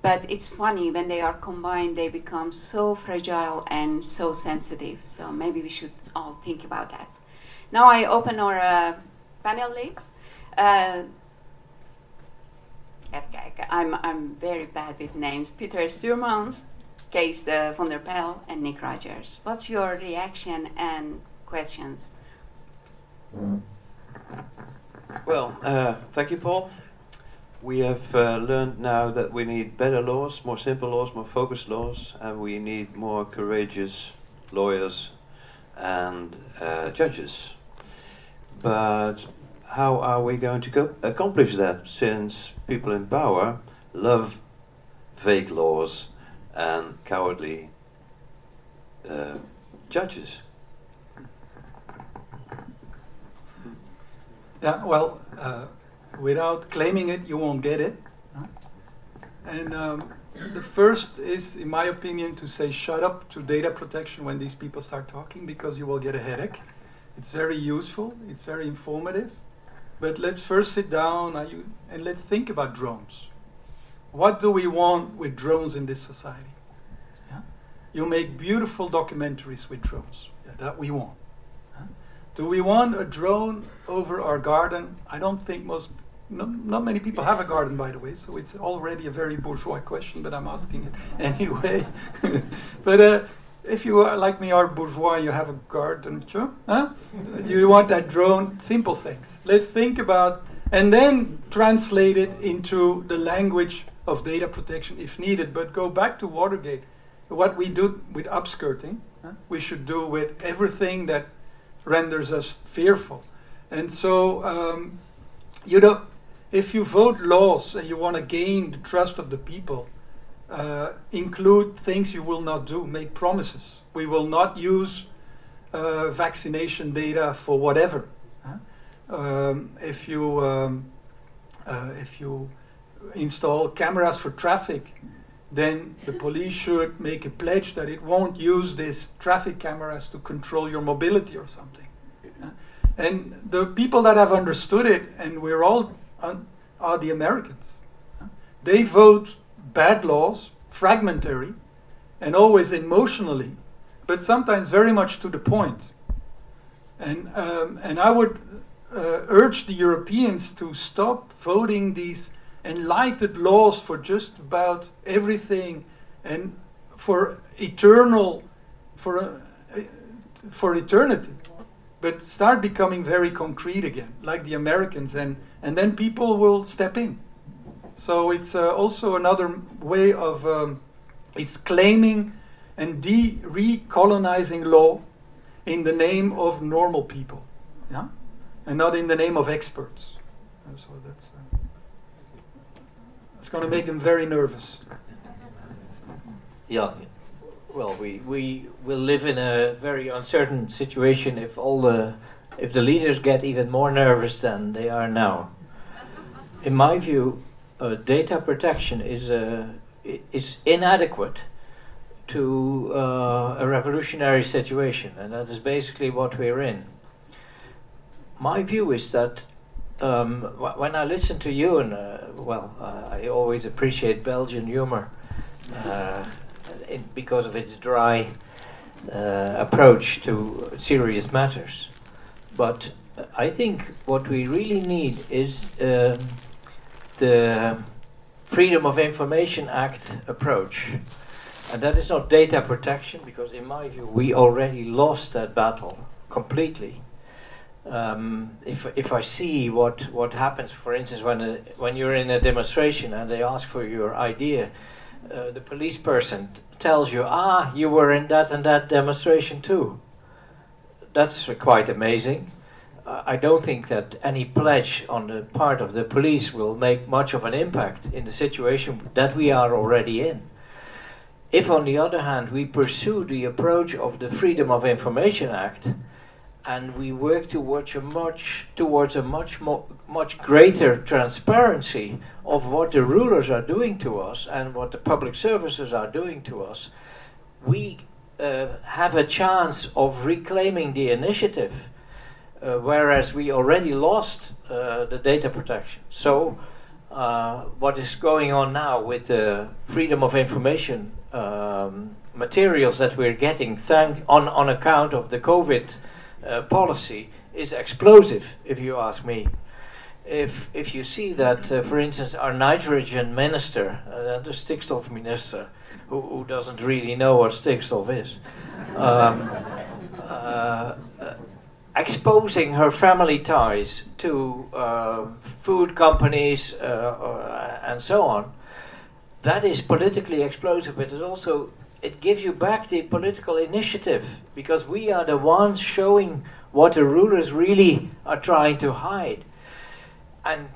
But it's funny, when they are combined, they become so fragile and so sensitive. So maybe we should all think about that. Now I open our uh, panel leads. Uh, I'm, I'm very bad with names. Peter Stuurmans, Kees uh, van der Pijl, and Nick Rogers. What's your reaction and questions? Well, uh, thank you, Paul. We have uh, learned now that we need better laws, more simple laws, more focused laws, and we need more courageous lawyers and uh, judges. But how are we going to accomplish that since people in power love vague laws and cowardly uh, judges? Yeah, well, uh, without claiming it, you won't get it. And um, the first is, in my opinion, to say shut up to data protection when these people start talking because you will get a headache. It's very useful, it's very informative. But let's first sit down and let's think about drones. What do we want with drones in this society? Yeah? You make beautiful documentaries with drones. Yeah, that we want. Do we want a drone over our garden? I don't think most, not, not many people have a garden, by the way, so it's already a very bourgeois question, but I'm asking it anyway. but uh, if you are like me are bourgeois, you have a garden, sure? Huh? you want that drone? Simple things. Let's think about and then translate it into the language of data protection if needed. But go back to Watergate. What we do with upskirting, huh? we should do with everything that renders us fearful. And so, um, you know, if you vote laws and you want to gain the trust of the people, uh, include things you will not do, make promises. We will not use uh, vaccination data for whatever. Huh? Um, if you um, uh, if you install cameras for traffic, then the police should make a pledge that it won't use these traffic cameras to control your mobility or something. And the people that have understood it, and we're all, are the Americans. They vote bad laws, fragmentary, and always emotionally, but sometimes very much to the point. And, um, and I would uh, urge the Europeans to stop voting these enlightened laws for just about everything and for eternal, for, uh, for eternity, but start becoming very concrete again, like the Americans, and, and then people will step in. So it's uh, also another way of um, it's claiming and de recolonizing law in the name of normal people, yeah, and not in the name of experts. And so that's it's going to make them very nervous. Yeah. Well, we, we will live in a very uncertain situation if all the if the leaders get even more nervous than they are now. In my view, uh, data protection is uh, is inadequate to uh, a revolutionary situation, and that is basically what we're in. My view is that um, when I listen to you, and uh, well, uh, I always appreciate Belgian humor uh, it, because of its dry uh, approach to serious matters. But I think what we really need is um, the Freedom of Information Act approach. And that is not data protection, because in my view, we already lost that battle completely. Um, if, if I see what, what happens, for instance, when, a, when you're in a demonstration and they ask for your idea, uh, the police person tells you, ah, you were in that and that demonstration too. That's uh, quite amazing. I don't think that any pledge on the part of the police will make much of an impact in the situation that we are already in. If, on the other hand, we pursue the approach of the Freedom of Information Act and we work towards a much towards a much more much greater transparency of what the rulers are doing to us and what the public services are doing to us, we uh, have a chance of reclaiming the initiative uh, whereas we already lost uh, the data protection. So uh, what is going on now with the freedom of information um, materials that we're getting thank on, on account of the COVID uh, policy is explosive, if you ask me. If, if you see that, uh, for instance, our nitrogen minister, uh, the stikstof minister, who, who doesn't really know what stikstof is, um, exposing her family ties to uh, food companies uh, uh, and so on, that is politically explosive. But it also it gives you back the political initiative because we are the ones showing what the rulers really are trying to hide, and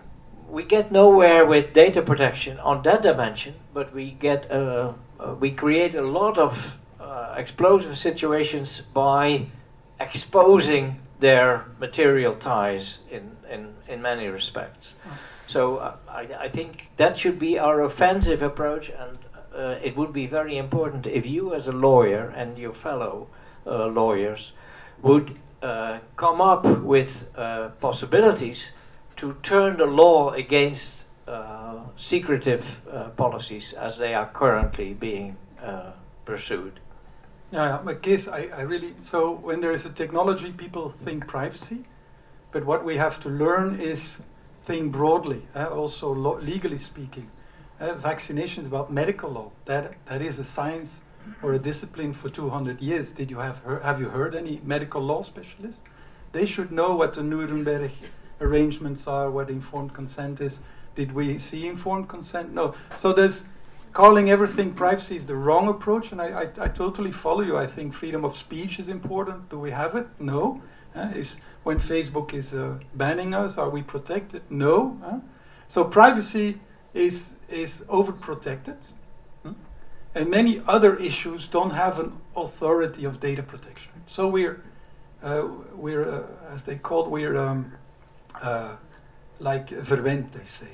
we get nowhere with data protection on that dimension. But we get uh, uh, we create a lot of uh, explosive situations by exposing their material ties in, in, in many respects. So uh, I, I think that should be our offensive approach, and uh, it would be very important if you, as a lawyer, and your fellow uh, lawyers, would uh, come up with uh, possibilities to turn the law against uh, secretive policies as they are currently being pursued. Yeah, but Kees I, I really so when there is a technology, people think privacy, but what we have to learn is think broadly. Uh, also, legally speaking, uh, vaccination is about medical law. That that is a science or a discipline for 200 years. Did you have have you heard any medical law specialists? They should know what the Nuremberg arrangements are, what informed consent is. Did we see informed consent? No. So there's calling everything privacy is the wrong approach, and I, I, I, totally follow you. I think freedom of speech is important. Do we have it? No. Uh, is when Facebook is uh, banning us, are we protected? No. Uh? So privacy is is overprotected, hmm? and many other issues don't have an authority of data protection. So we're uh, we're uh, as they call it, we're um, uh, like verwend, they say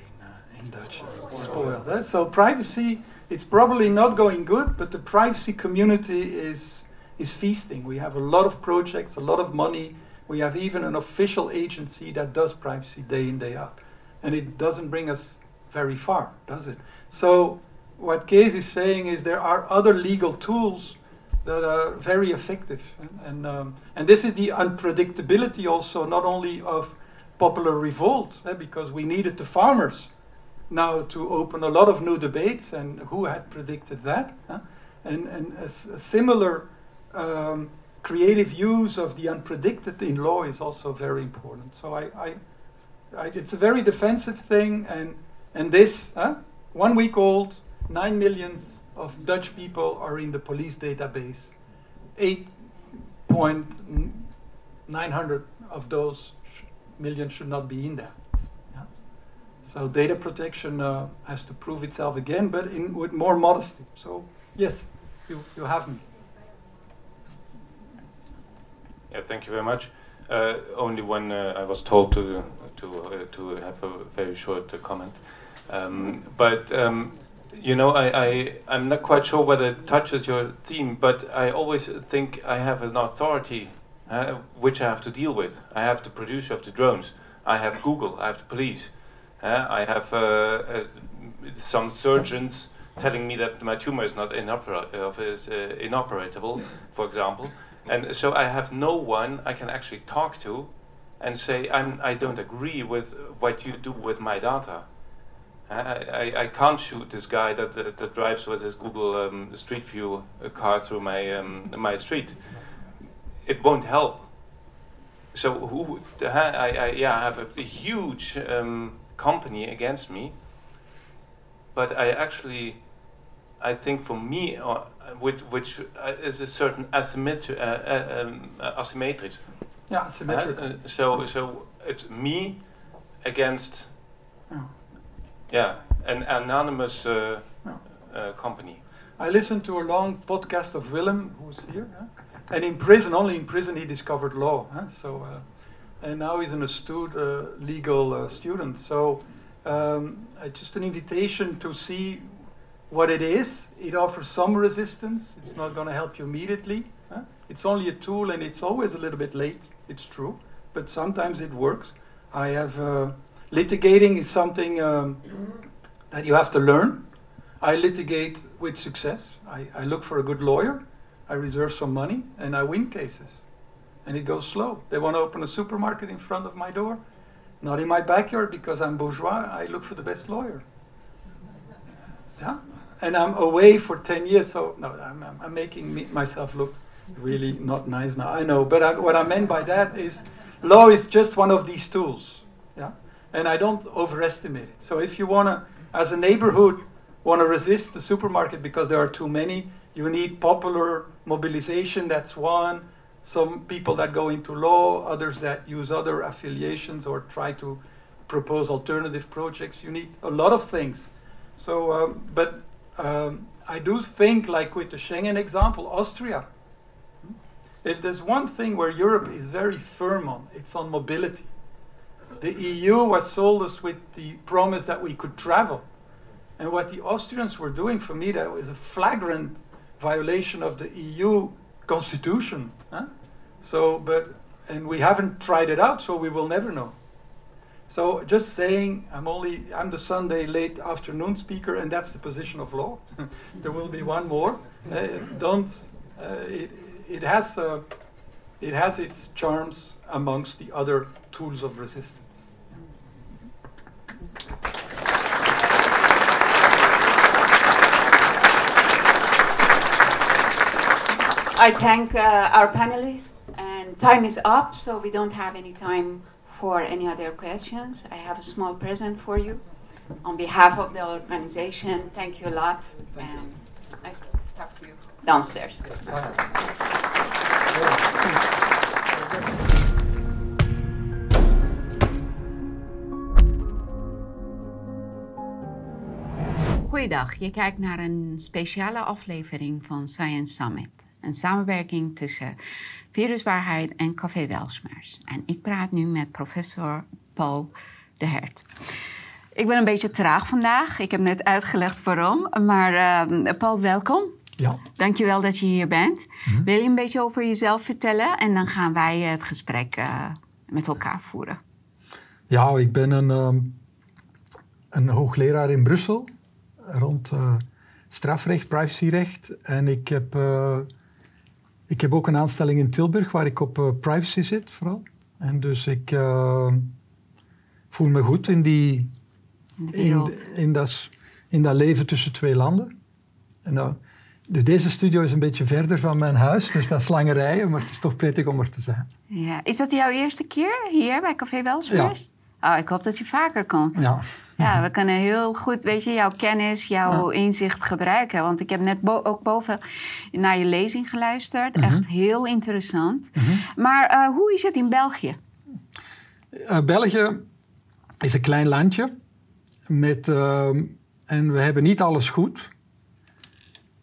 in Dutch, spoiled. Eh? So privacy, it's probably not going good, but the privacy community is is feasting. We have a lot of projects, a lot of money. We have even an official agency that does privacy day in day out, and it doesn't bring us very far, does it? So what Kees is saying is there are other legal tools that are very effective, and and, um, and this is the unpredictability also not only of popular revolt eh, because we needed the farmers now to open a lot of new debates, and who had predicted that? And, and a, a similar um, creative use of the unpredicted in law is also very important. So I, I, I it's a very defensive thing, and and this huh? one week old, nine millions of Dutch people are in the police database. Eight point nine hundred of those sh- million should not be in there. Yeah. So data protection uh, has to prove itself again, but in, with more modesty. So yes, you, you have me. Yeah, thank you very much. Uh, only when uh, I was told to to uh, to have a very short uh, comment, um, but um, you know, I, I I'm not quite sure whether it touches your theme, but I always think I have an authority uh, which I have to deal with. I have the producer of the drones. I have Google. I have the police. Uh, I have uh, uh, some surgeons telling me that my tumor is not is, uh, inoperable, for example. And so I have no one I can actually talk to and say, I'm, I don't agree with what you do with my data. I, I, can't shoot this guy that, that, that drives with his Google um, Street View uh, car through my, um, my street. It won't help. So who? I, I yeah, I have a, a huge um, company against me. But I actually, I think for me, uh, which, which uh, is a certain asymmetri- uh, uh, um. Yeah, symmetric. Uh, so so it's me against. Yeah an anonymous uh, Yeah. uh, company. I listened to a long podcast of Willem, who's here, huh? and in prison, only in prison, he discovered law. Huh? So, uh, and now he's an astute uh, legal uh, student. So, um, uh, just an invitation to see what it is. It offers some resistance. It's not going to help you immediately. Huh? It's only a tool, and it's always a little bit late. It's true, but sometimes it works. I have uh, litigating is something um, that you have to learn. I litigate with success. I, I look for a good lawyer. I reserve some money and I win cases. And it goes slow. They want to open a supermarket in front of my door. Not in my backyard because I'm bourgeois. I look for the best lawyer. Yeah? And I'm away for 10 years, so no, I'm, I'm, making me, myself look really not nice now. I know, but I, what I meant by that is law is just one of these tools. And I don't overestimate it. So if you want to, as a neighborhood, want to resist the supermarket because there are too many, you need popular mobilization, that's one. Some people that go into law, others that use other affiliations or try to propose alternative projects. You need a lot of things. So, um, but um, I do think, like with the Schengen example, Austria. If there's one thing where Europe is very firm on, it's on mobility. The EU was sold us with the promise that we could travel. And what the Austrians were doing for me, that was a flagrant violation of the EU constitution. Huh? So, but, and we haven't tried it out, so we will never know. So just saying, I'm only, I'm the Sunday late afternoon speaker, and that's the position of law. there will be one more. Uh, don't, uh, it, it has, uh, it has its charms amongst the other tools of resistance. I thank uh, our panelists, and time is up, so we don't have any time for any other questions. I have a small present for you. On behalf of the organization, thank you a lot, Thank you. and nice to talk to you downstairs. Goeiedag, je kijkt naar een speciale aflevering van Science Summit. Een samenwerking tussen Viruswaarheid en Café Welsmers. En ik praat nu met professor Paul de Hert. Ik ben een beetje traag vandaag. Ik heb net uitgelegd waarom. Maar eh, Paul, welkom. Ja, Dankjewel dat je hier bent. Wil je een beetje over jezelf vertellen? En dan gaan wij het gesprek eh, met elkaar voeren. ja ik ben een, ehm, een hoogleraar in Brussel rond eh, strafrecht, privacyrecht. En ik heb, eh, ik heb ook een aanstelling in Tilburg waar ik op eh, privacy zit vooral. En dus ik, eh, voel me goed in, die, In dat, in dat leven tussen twee landen. En dus deze studio is een beetje verder van mijn huis, dus dat is lange maar het is toch prettig om er te zijn. Ja. Is dat jouw eerste keer hier bij Café Welsburst? Oh, ik hoop dat je vaker komt. Ja, Ja, we kunnen heel goed, weet je, jouw kennis, jouw inzicht gebruiken. Want ik heb net bo- ook boven naar je lezing geluisterd. Mhm. Echt heel interessant. Maar eh, hoe is het in België? Eh, België is een klein landje met, ehm, en we hebben niet alles goed.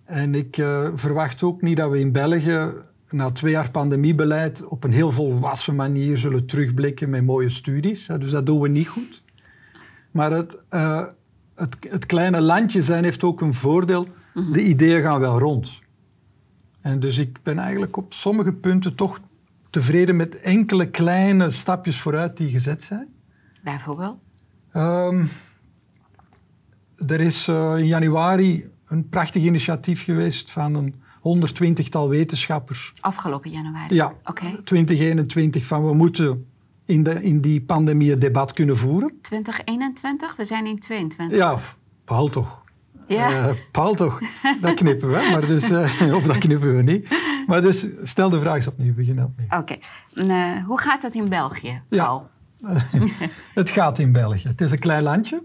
En ik eh, verwacht ook niet dat we in België na twee jaar pandemiebeleid op een heel volwassen manier zullen terugblikken met mooie studies. Dus dat doen we niet goed. Maar het, eh, het, het kleine landje zijn heeft ook een voordeel. De ideeën gaan wel rond. En dus ik ben eigenlijk op sommige punten toch tevreden met enkele kleine stapjes vooruit die gezet zijn. Bijvoorbeeld? Ehm, er is eh, in januari een prachtig initiatief geweest van een 120-tal wetenschappers. Afgelopen januari? Ja, Oké. 2021 van we moeten in, de, in die pandemie een debat kunnen voeren. 2021? We zijn in 22. Ja, Paul toch. Ja. Paul toch. Dat knippen we, maar dus, eh, of dat knippen we niet. Maar dus stel de vraag eens opnieuw, begin opnieuw. Oké. Eh, hoe gaat het in België, Ja. Paul? Het gaat in België. Het is een klein landje.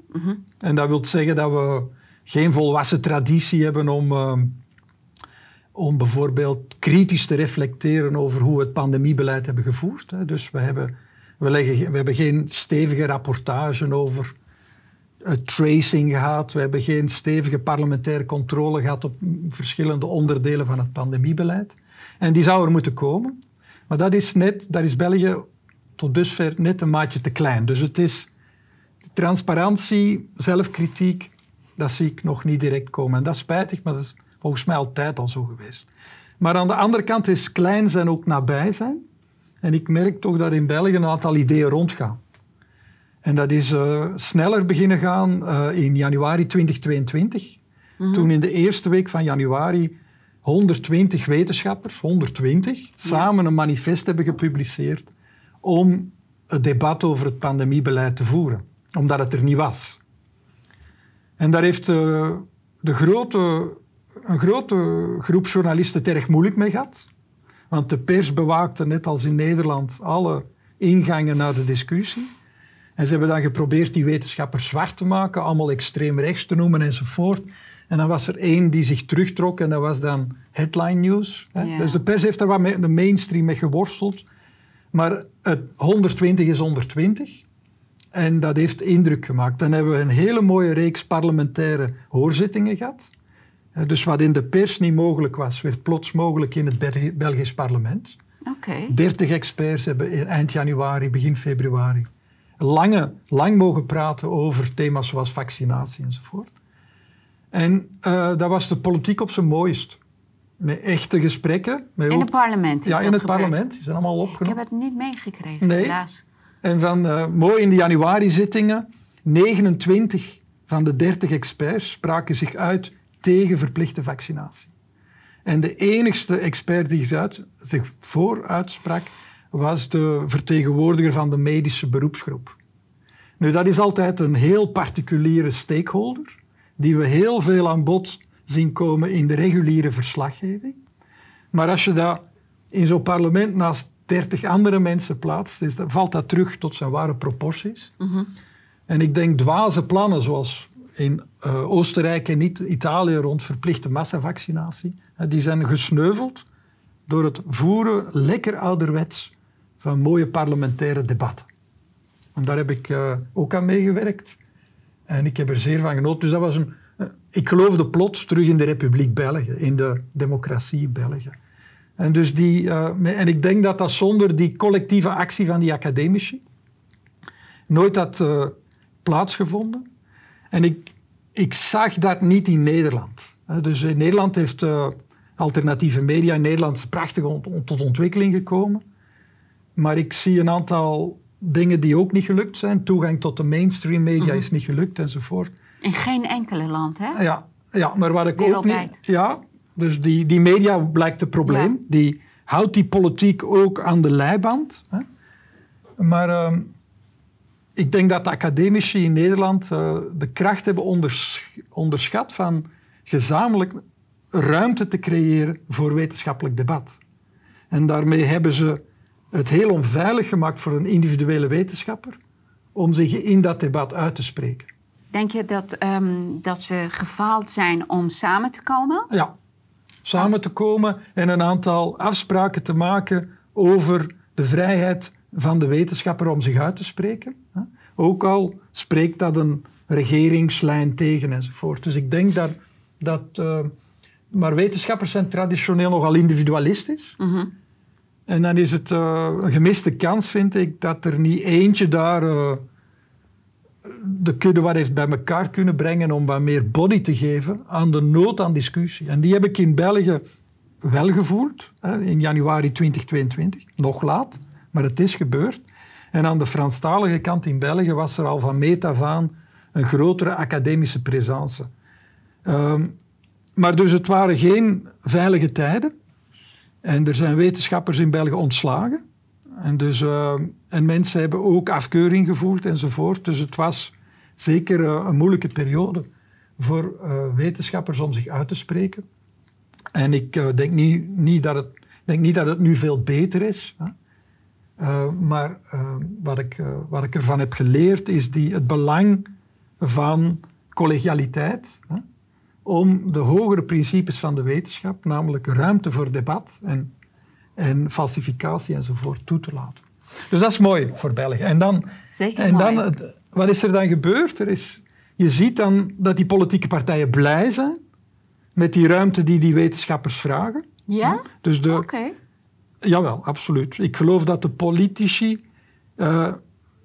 En dat wil zeggen dat we geen volwassen traditie hebben om, eh, om bijvoorbeeld kritisch te reflecteren over hoe we het pandemiebeleid hebben gevoerd. hè. Dus we hebben, we, leggen, we hebben geen stevige rapportage over eh, tracing gehad. We hebben geen stevige parlementaire controle gehad op verschillende onderdelen van het pandemiebeleid. En die zou er moeten komen. Maar dat is net, daar is België tot dusver net een maatje te klein. Dus het is transparantie, zelfkritiek, dat zie ik nog niet direct komen. En dat is spijtig, maar dat is volgens mij altijd al zo geweest. Maar aan de andere kant is klein zijn ook nabij zijn. En ik merk toch dat in België een aantal ideeën rondgaan. En dat is eh, sneller beginnen gaan eh, in januari 2022. Toen in de eerste week van januari 120 wetenschappers, 120, samen een manifest hebben gepubliceerd om het debat over het pandemiebeleid te voeren. Omdat het er niet was. En daar heeft eh, de grote, een grote groep journalisten het erg moeilijk mee gehad. Want de pers bewaakte, net als in Nederland, alle ingangen naar de discussie. En ze hebben dan geprobeerd die wetenschappers zwart te maken, allemaal extreem rechts te noemen enzovoort. En dan was er één die zich terugtrok en dat was dan headline news. Ja. Dus de pers heeft er wat mee, de mainstream mee geworsteld. Maar het 120 is 120. En dat heeft indruk gemaakt. Dan hebben we een hele mooie reeks parlementaire hoorzittingen gehad. Eh, Dus wat in de pers niet mogelijk was, werd plots mogelijk in het Belgi- Belgisch parlement. Oké. 30 experts hebben in- eind januari, begin februari lange, lang mogen praten over thema's zoals vaccinatie enzovoort. En eh, dat was de politiek op zijn mooist. Met echte gesprekken. Met In het parlement is ja, dat in het gebeurd. parlement. Die zijn allemaal Ik heb opgenomen. het niet meegekregen, Nee. helaas. En van eh, mooi in de januari-zittingen, 29 van de 30 experts spraken zich uit tegen verplichte vaccinatie. En de enigste expert die zich, voor uitsprak, was de vertegenwoordiger van de medische beroepsgroep. Nu, dat is altijd een heel particuliere stakeholder, die we heel veel aan bod zien komen in de reguliere verslaggeving. Maar als je dat in zo'n parlement naast 30 andere mensen plaatst, is dat, valt dat terug tot zijn ware proporties. En ik denk dwaze plannen zoals in eh, Oostenrijk en niet Italië rond verplichte massavaccinatie, die zijn gesneuveld door het voeren, lekker ouderwets, van mooie parlementaire debatten. En daar heb ik eh, ook aan meegewerkt. En ik heb er zeer van genoten. Dus dat was een... eh, ik geloofde plots terug in de Republiek België, in de democratie België. En, dus die, eh, en ik denk dat dat zonder die collectieve actie van die academici nooit had eh, plaatsgevonden. En ik, ik zag dat niet in Nederland. Hè, Dus in Nederland heeft eh, alternatieve media in Nederland prachtig tot ontwikkeling gekomen. Maar ik zie een aantal dingen die ook niet gelukt zijn. Toegang tot de mainstream media is niet gelukt enzovoort. In geen enkele land, hè? Ja, ja maar wat ik ook Wereldwijd. niet... Ja, dus die, die media blijkt het probleem. Ja. Die houdt die politiek ook aan de leiband. Hè. Maar ehm, ik denk dat de academici in Nederland uh, de kracht hebben onders onderschat van gezamenlijk ruimte te creëren voor wetenschappelijk debat. En daarmee hebben ze het heel onveilig gemaakt voor een individuele wetenschapper om zich in dat debat uit te spreken. Denk je dat, um, dat ze gefaald zijn om samen te komen? Ja, samen te komen en een aantal afspraken te maken over de vrijheid van de wetenschapper om zich uit te spreken. Ook al spreekt dat een regeringslijn tegen enzovoort. Dus ik denk dat. dat uh, maar wetenschappers zijn traditioneel nogal individualistisch. Mm En dan is het uh, een gemiste kans, vind ik, dat er niet eentje daar uh, de kudde wat heeft bij elkaar kunnen brengen om wat meer body te geven aan de nood aan discussie. En die heb ik in België wel gevoeld, in januari 2022, nog laat, maar het is gebeurd. En aan de Franstalige kant in België was er al van meet af aan een grotere academische presence. Um, maar dus het waren geen veilige tijden. En er zijn wetenschappers in België ontslagen. En, dus, uh, en mensen hebben ook afkeuring gevoeld enzovoort. Dus het was zeker uh, een moeilijke periode voor uh, wetenschappers om zich uit te spreken. En ik denk, niet, niet dat het, denk niet dat het nu veel beter is. Hè. maar wat, ik, wat ik ervan heb geleerd is die, het belang van collegialiteit. Hè om de hogere principes van de wetenschap, namelijk ruimte voor debat en, en falsificatie enzovoort, toe te laten. Dus dat is mooi voor België. En dan, Zeker en dan het, wat is er dan gebeurd? Er is, je ziet dan dat die politieke partijen blij zijn met die ruimte die die wetenschappers vragen. Ja? Dus de, Oké. Jawel, absoluut. Ik geloof dat de politici uh,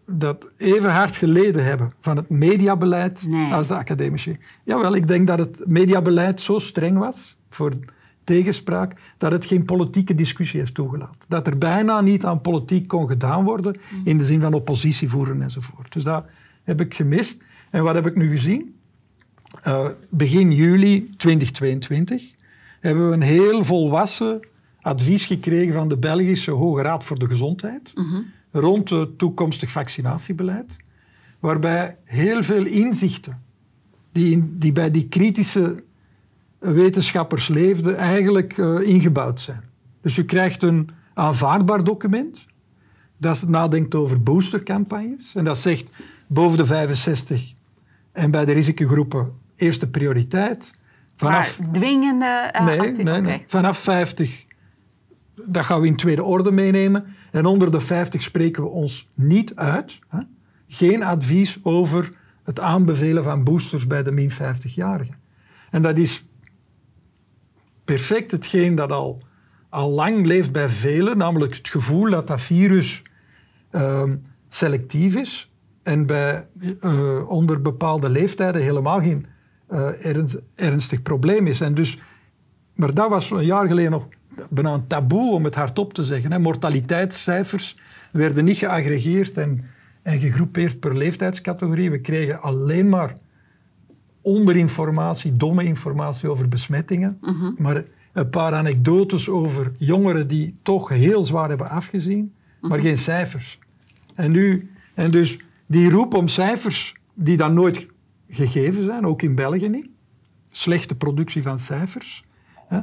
dat even hard geleden hebben van het mediabeleid nee. als de academici. Jawel, ik denk dat het mediabeleid zo streng was voor tegenspraak dat het geen politieke discussie heeft toegelaten. Dat er bijna niet aan politiek kon gedaan worden Mm. in de zin van oppositie voeren enzovoort. Dus dat heb ik gemist. En wat heb ik nu gezien? Uh, begin juli 2022 hebben we een heel volwassen advies gekregen van de Belgische Hoge Raad voor de Gezondheid. Mm -hmm rond het toekomstig vaccinatiebeleid, waarbij heel veel inzichten die, in, die bij die kritische wetenschappers leefden, eigenlijk uh, ingebouwd zijn. Dus je krijgt een aanvaardbaar document dat nadenkt over boostercampagnes en dat zegt boven de 65 en bij de risicogroepen eerste prioriteit. Vanaf, maar dwingende... Uh, nee, nee, nee, okay. vanaf 50 dat gaan we in tweede orde meenemen. En onder de 50 spreken we ons niet uit. Hè? Geen advies over het aanbevelen van boosters bij de min 50-jarigen. En dat is perfect hetgeen dat al, al lang leeft bij velen, namelijk het gevoel dat dat virus uh, selectief is en bij, uh, onder bepaalde leeftijden helemaal geen ernst, ernstig probleem is. En dus, maar dat was een jaar geleden nog bijna een taboe om het hardop te zeggen. Hè. Mortaliteitscijfers werden niet geaggregeerd en, en gegroepeerd per leeftijdscategorie. We kregen alleen maar onderinformatie, domme informatie over besmettingen. Mhm. Mm -hmm. Maar een paar anekdotes over jongeren die toch heel zwaar hebben afgezien, mm -hmm. maar geen cijfers. En, nu, en dus die roep om cijfers die dan nooit gegeven zijn, ook in België niet. Slechte productie van cijfers. Hè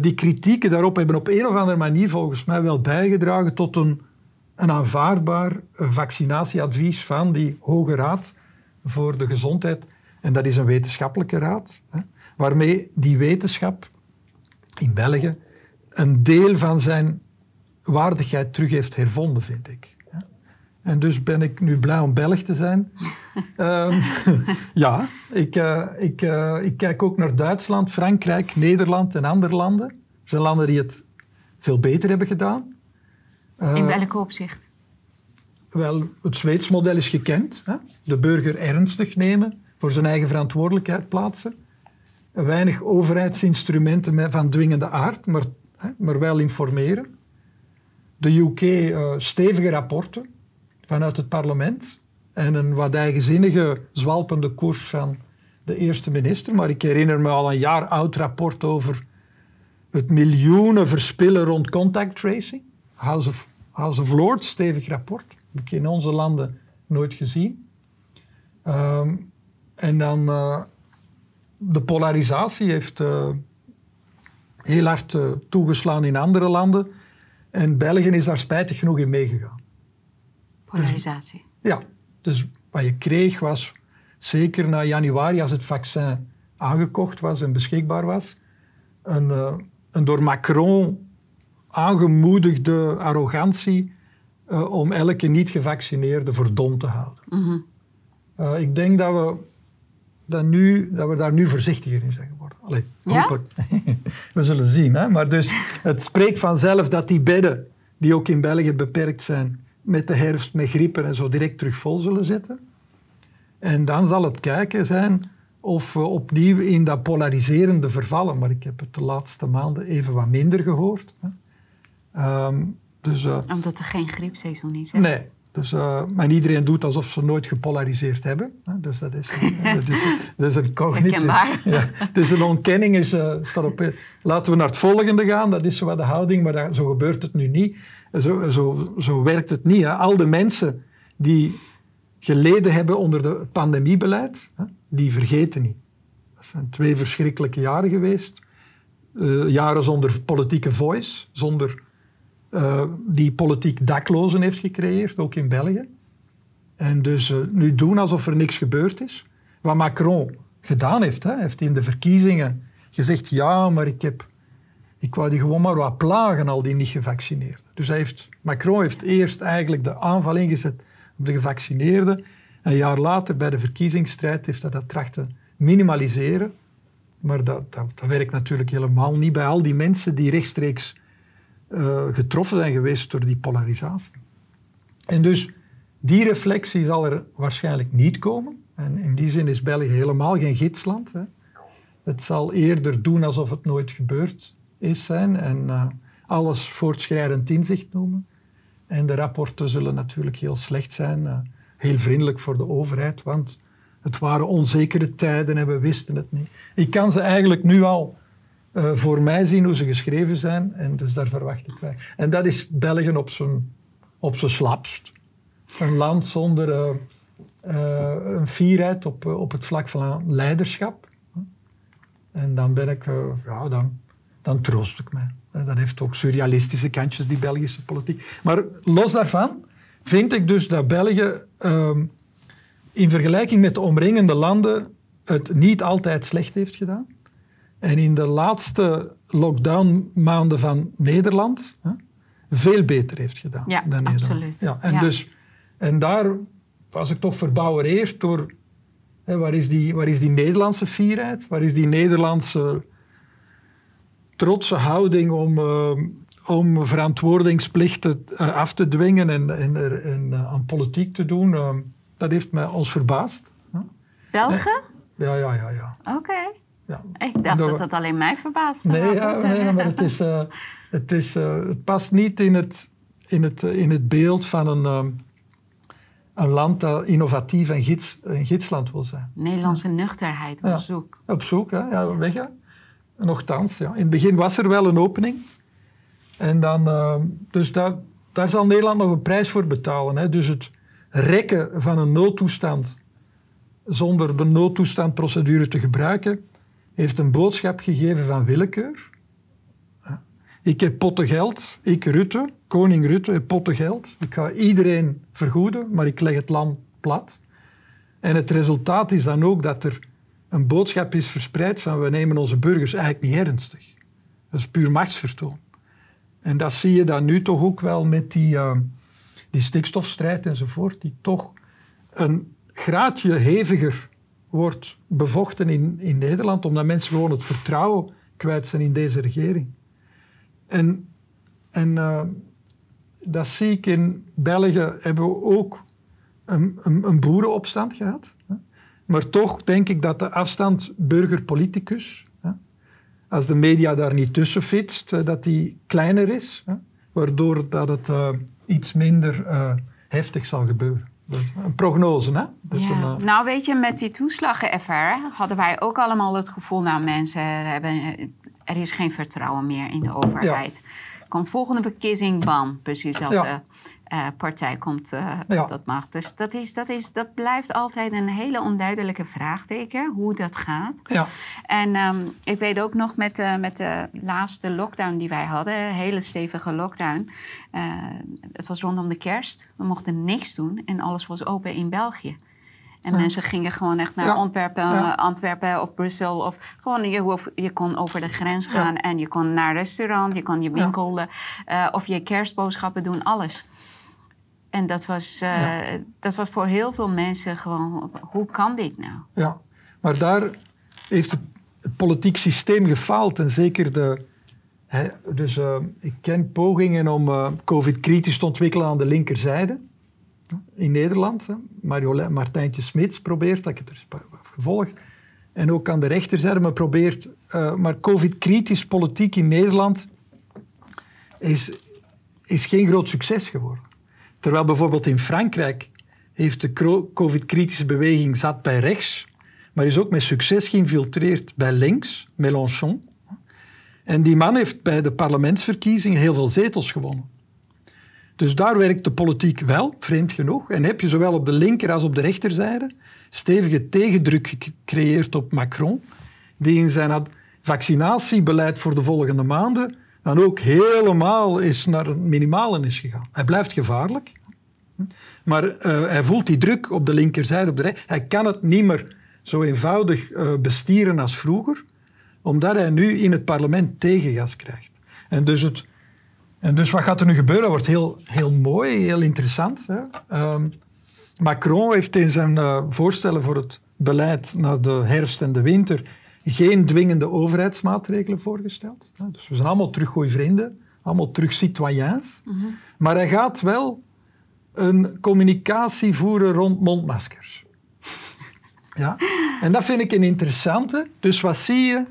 die kritieken daarop hebben op een of andere manier volgens mij wel bijgedragen tot een, een aanvaardbaar vaccinatieadvies van die Hoge Raad voor de Gezondheid. En dat is een wetenschappelijke raad, hè, waarmee die wetenschap in België een deel van zijn waardigheid terug heeft hervonden, vind ik. En dus ben ik nu blij om Belg te zijn. um, ja, ik, uh, ik, uh, ik kijk ook naar Duitsland, Frankrijk, Nederland en andere landen. Er zijn landen die het veel beter hebben gedaan. Uh, In welk opzicht? Wel, het Zweeds model is gekend. Hè? De burger ernstig nemen, voor zijn eigen verantwoordelijkheid plaatsen. Weinig overheidsinstrumenten van dwingende aard, maar, maar wel informeren. De UK stevige rapporten vanuit het parlement en een wat eigenzinnige, zwalpende koers van de eerste minister. Maar ik herinner me al een jaar oud rapport over het miljoenen verspillen rond contact tracing. House of, Lords, stevig rapport. Heb ik in onze landen nooit gezien. Ehm, en dan uh, de polarisatie heeft uh, heel hard uh, toegeslaan in andere landen. En België is daar spijtig genoeg in meegegaan. Polarisatie? Dus, ja. Dus wat je kreeg was, zeker na januari als het vaccin aangekocht was en beschikbaar was, een, een door Macron aangemoedigde arrogantie om elke niet-gevaccineerde voor dom te houden. Mm -hmm. uh, ik denk dat we, dat, nu, dat we daar nu voorzichtiger in zijn geworden. Allee, ja? we zullen zien. Hè? Maar dus, het spreekt vanzelf dat die bedden, die ook in België beperkt zijn, met de herfst, met griepen en zo direct terug vol zullen zitten. En dan zal het kijken zijn of we opnieuw in dat polariserende vervallen. Maar ik heb het de laatste maanden even wat minder gehoord. Hè? Um, dus, uh, Omdat er geen griepseizoen is. Hè? Nee. Dus, uh, maar iedereen doet alsof ze nooit gepolariseerd hebben. Dus dat is, dat is, dat is een. Ja, dus een ontkenning is, uh, staat op... Laten we naar het volgende gaan. Dat is zo wat de houding, maar dat, zo gebeurt het nu niet. Zo, zo, zo werkt het niet. Hè? Al de mensen die geleden hebben onder het pandemiebeleid, hè? die vergeten niet. Dat zijn twee verschrikkelijke jaren geweest. Uh, jaren zonder politieke voice, zonder uh, die politiek daklozen heeft gecreëerd, ook in België. En dus uh, nu doen alsof er niks gebeurd is. Wat Macron gedaan heeft, hè, heeft in de verkiezingen gezegd, ja, maar ik, heb, ik wou die gewoon maar wat plagen, al die niet-gevaccineerden. Dus hij heeft, Macron heeft eerst eigenlijk de aanval ingezet op de gevaccineerden. Een jaar later, bij de verkiezingsstrijd, heeft hij dat trachten minimaliseren. Maar dat, dat werkt natuurlijk helemaal niet bij al die mensen die rechtstreeks uh, getroffen zijn geweest door die polarisatie. En dus die reflectie zal er waarschijnlijk niet komen. En in die zin is België helemaal geen gidsland. Hè. Het zal eerder doen alsof het nooit gebeurd is zijn en uh, alles voortschrijdend inzicht noemen. En de rapporten zullen natuurlijk heel slecht zijn, uh, heel vriendelijk voor de overheid, want het waren onzekere tijden en we wisten het niet. Ik kan ze eigenlijk nu al uh, voor mij zien hoe ze geschreven zijn. En dus daar verwacht ik bij. En dat is België op zijn, op zijn slapst. Een land zonder uh, een fierheid op, op het vlak van leiderschap. En dan ben ik, ja, dan, dan troost ik mij. Dat heeft ook surrealistische kantjes, die Belgische politiek. Maar los daarvan vind ik dus dat België ehm, in vergelijking met de omringende landen het niet altijd slecht heeft gedaan. En in de laatste lockdown-maanden van Nederland hè, veel beter heeft gedaan ja, dan Nederland. Absoluut. Ja, en, Dus, en daar was ik toch verbouwereerd door hè, waar, is die, waar is die Nederlandse fierheid? Waar is die Nederlandse trotse houding om, uh, om verantwoordingsplichten uh, af te dwingen en, en, en uh, aan politiek te doen? Dat heeft mij ons verbaasd. België? Ja, ja, ja. ja. Oké. Okay. Ja. Ik dacht dat dat alleen mij verbaasde. Nee, ja, nee maar het, is, uh, het, is, uh, het past niet in het, in het, uh, in het beeld van een, um, een land dat innovatief en gids, een gidsland wil zijn. Nederlandse nuchterheid op zoek. Op zoek, hè? Ja, weg hè. Nochtans, ja. In het begin was er wel een opening. En dan, dus daar, daar zal Nederland nog een prijs voor betalen. Hè. Dus het rekken van een noodtoestand zonder de noodtoestandprocedure te gebruiken, heeft een boodschap gegeven van willekeur. Ik heb potten geld, ik Rutte, koning Rutte, heb potten geld. Ik ga iedereen vergoeden, maar ik leg het land plat. En het resultaat is dan ook dat er een boodschap is verspreid van we nemen onze burgers eigenlijk niet ernstig. Dat is puur machtsvertoon. En dat zie je dan nu toch ook wel met die, uh, die stikstofstrijd enzovoort, die toch een graadje heviger wordt bevochten in, in Nederland, omdat mensen gewoon het vertrouwen kwijt zijn in deze regering. En, en uh, dat zie ik in België, hebben we ook een, een, een boerenopstand gehad. Maar toch denk ik dat de afstand burger-politicus, als de media daar niet tussen fietst, dat die kleiner is, waardoor dat het uh, iets minder heftig zal gebeuren. Dat is een prognose, hè? Dat ja. een, uh... Nou, weet je, met die toeslagen-affaire hadden wij ook allemaal het gevoel... nou, mensen hebben... Er is geen vertrouwen meer in de overheid. komt volgende verkiezing, bam, precies dezelfde Ja. Eh, partij komt Ja. tot macht. Dus dat, is, dat, is, dat blijft altijd een hele onduidelijke vraagteken, hoe dat gaat. Ja, En ehm, ik weet ook nog met de, met de laatste lockdown die wij hadden, een hele stevige lockdown. het was rondom de kerst. We mochten niks doen en alles was open in België. En mensen gingen gewoon echt naar Ja. Antwerpen, Ja. Antwerpen of Brussel. Of gewoon, je, je kon over de grens gaan en je kon naar een restaurant, je kon je winkel of je kerstboodschappen doen, alles. En dat was, eh, dat was voor heel veel mensen gewoon, hoe kan dit nou? ja. Maar daar heeft het, het politiek systeem gefaald. En zeker de... Hè, dus eh, ik ken pogingen om eh, covid kritisch te ontwikkelen aan de linkerzijde. In Nederland. Hè. Martijntje Smits probeert, dat ik heb er gevolgd. En ook aan de rechterzijde, maar probeert... maar covid-kritisch politiek in Nederland is, is geen groot succes geworden. Terwijl bijvoorbeeld in Frankrijk heeft de covid-kritische beweging zat bij rechts, maar is ook met succes geïnfiltreerd bij links, Mélenchon. En die man heeft bij de parlementsverkiezingen heel veel zetels gewonnen. Dus daar werkt de politiek wel, vreemd genoeg. En heb je zowel op de linker als op de rechterzijde stevige tegendruk gecreëerd op Macron, die in zijn vaccinatiebeleid voor de volgende maanden dan ook helemaal is naar een minimalen is gegaan. Hij blijft gevaarlijk, maar eh, hij voelt die druk op de linkerzijde. Op de hij kan het niet meer zo eenvoudig eh, bestieren als vroeger, omdat hij nu in het parlement tegengas krijgt. En dus, het, en dus wat gaat er nu gebeuren? Dat wordt heel, heel mooi, heel interessant. Hè? Ehm, Macron heeft in zijn eh, voorstellen voor het beleid naar de herfst en de winter geen dwingende overheidsmaatregelen voorgesteld. Dus we zijn allemaal vrienden, allemaal terug citoyens. Maar hij gaat wel een communicatie voeren rond mondmaskers. Ja? En dat vind ik een interessante. Dus wat zie je?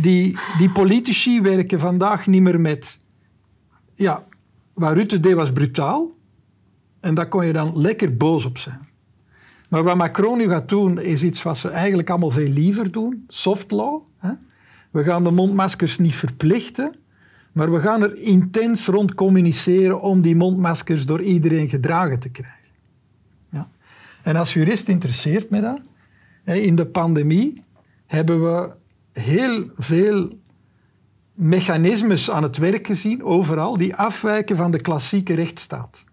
Die, die politici werken vandaag niet meer met... Ja, wat Rutte deed was brutaal. En daar kon je dan lekker boos op zijn. Maar wat Macron nu gaat doen, is iets wat ze eigenlijk allemaal veel liever doen. Soft law. Hè? We gaan de mondmaskers niet verplichten, maar we gaan er intens rond communiceren om die mondmaskers door iedereen gedragen te krijgen. Ja. En als jurist interesseert me dat. In de pandemie hebben we heel veel mechanismes aan het werk gezien, overal, die afwijken van de klassieke rechtsstaat.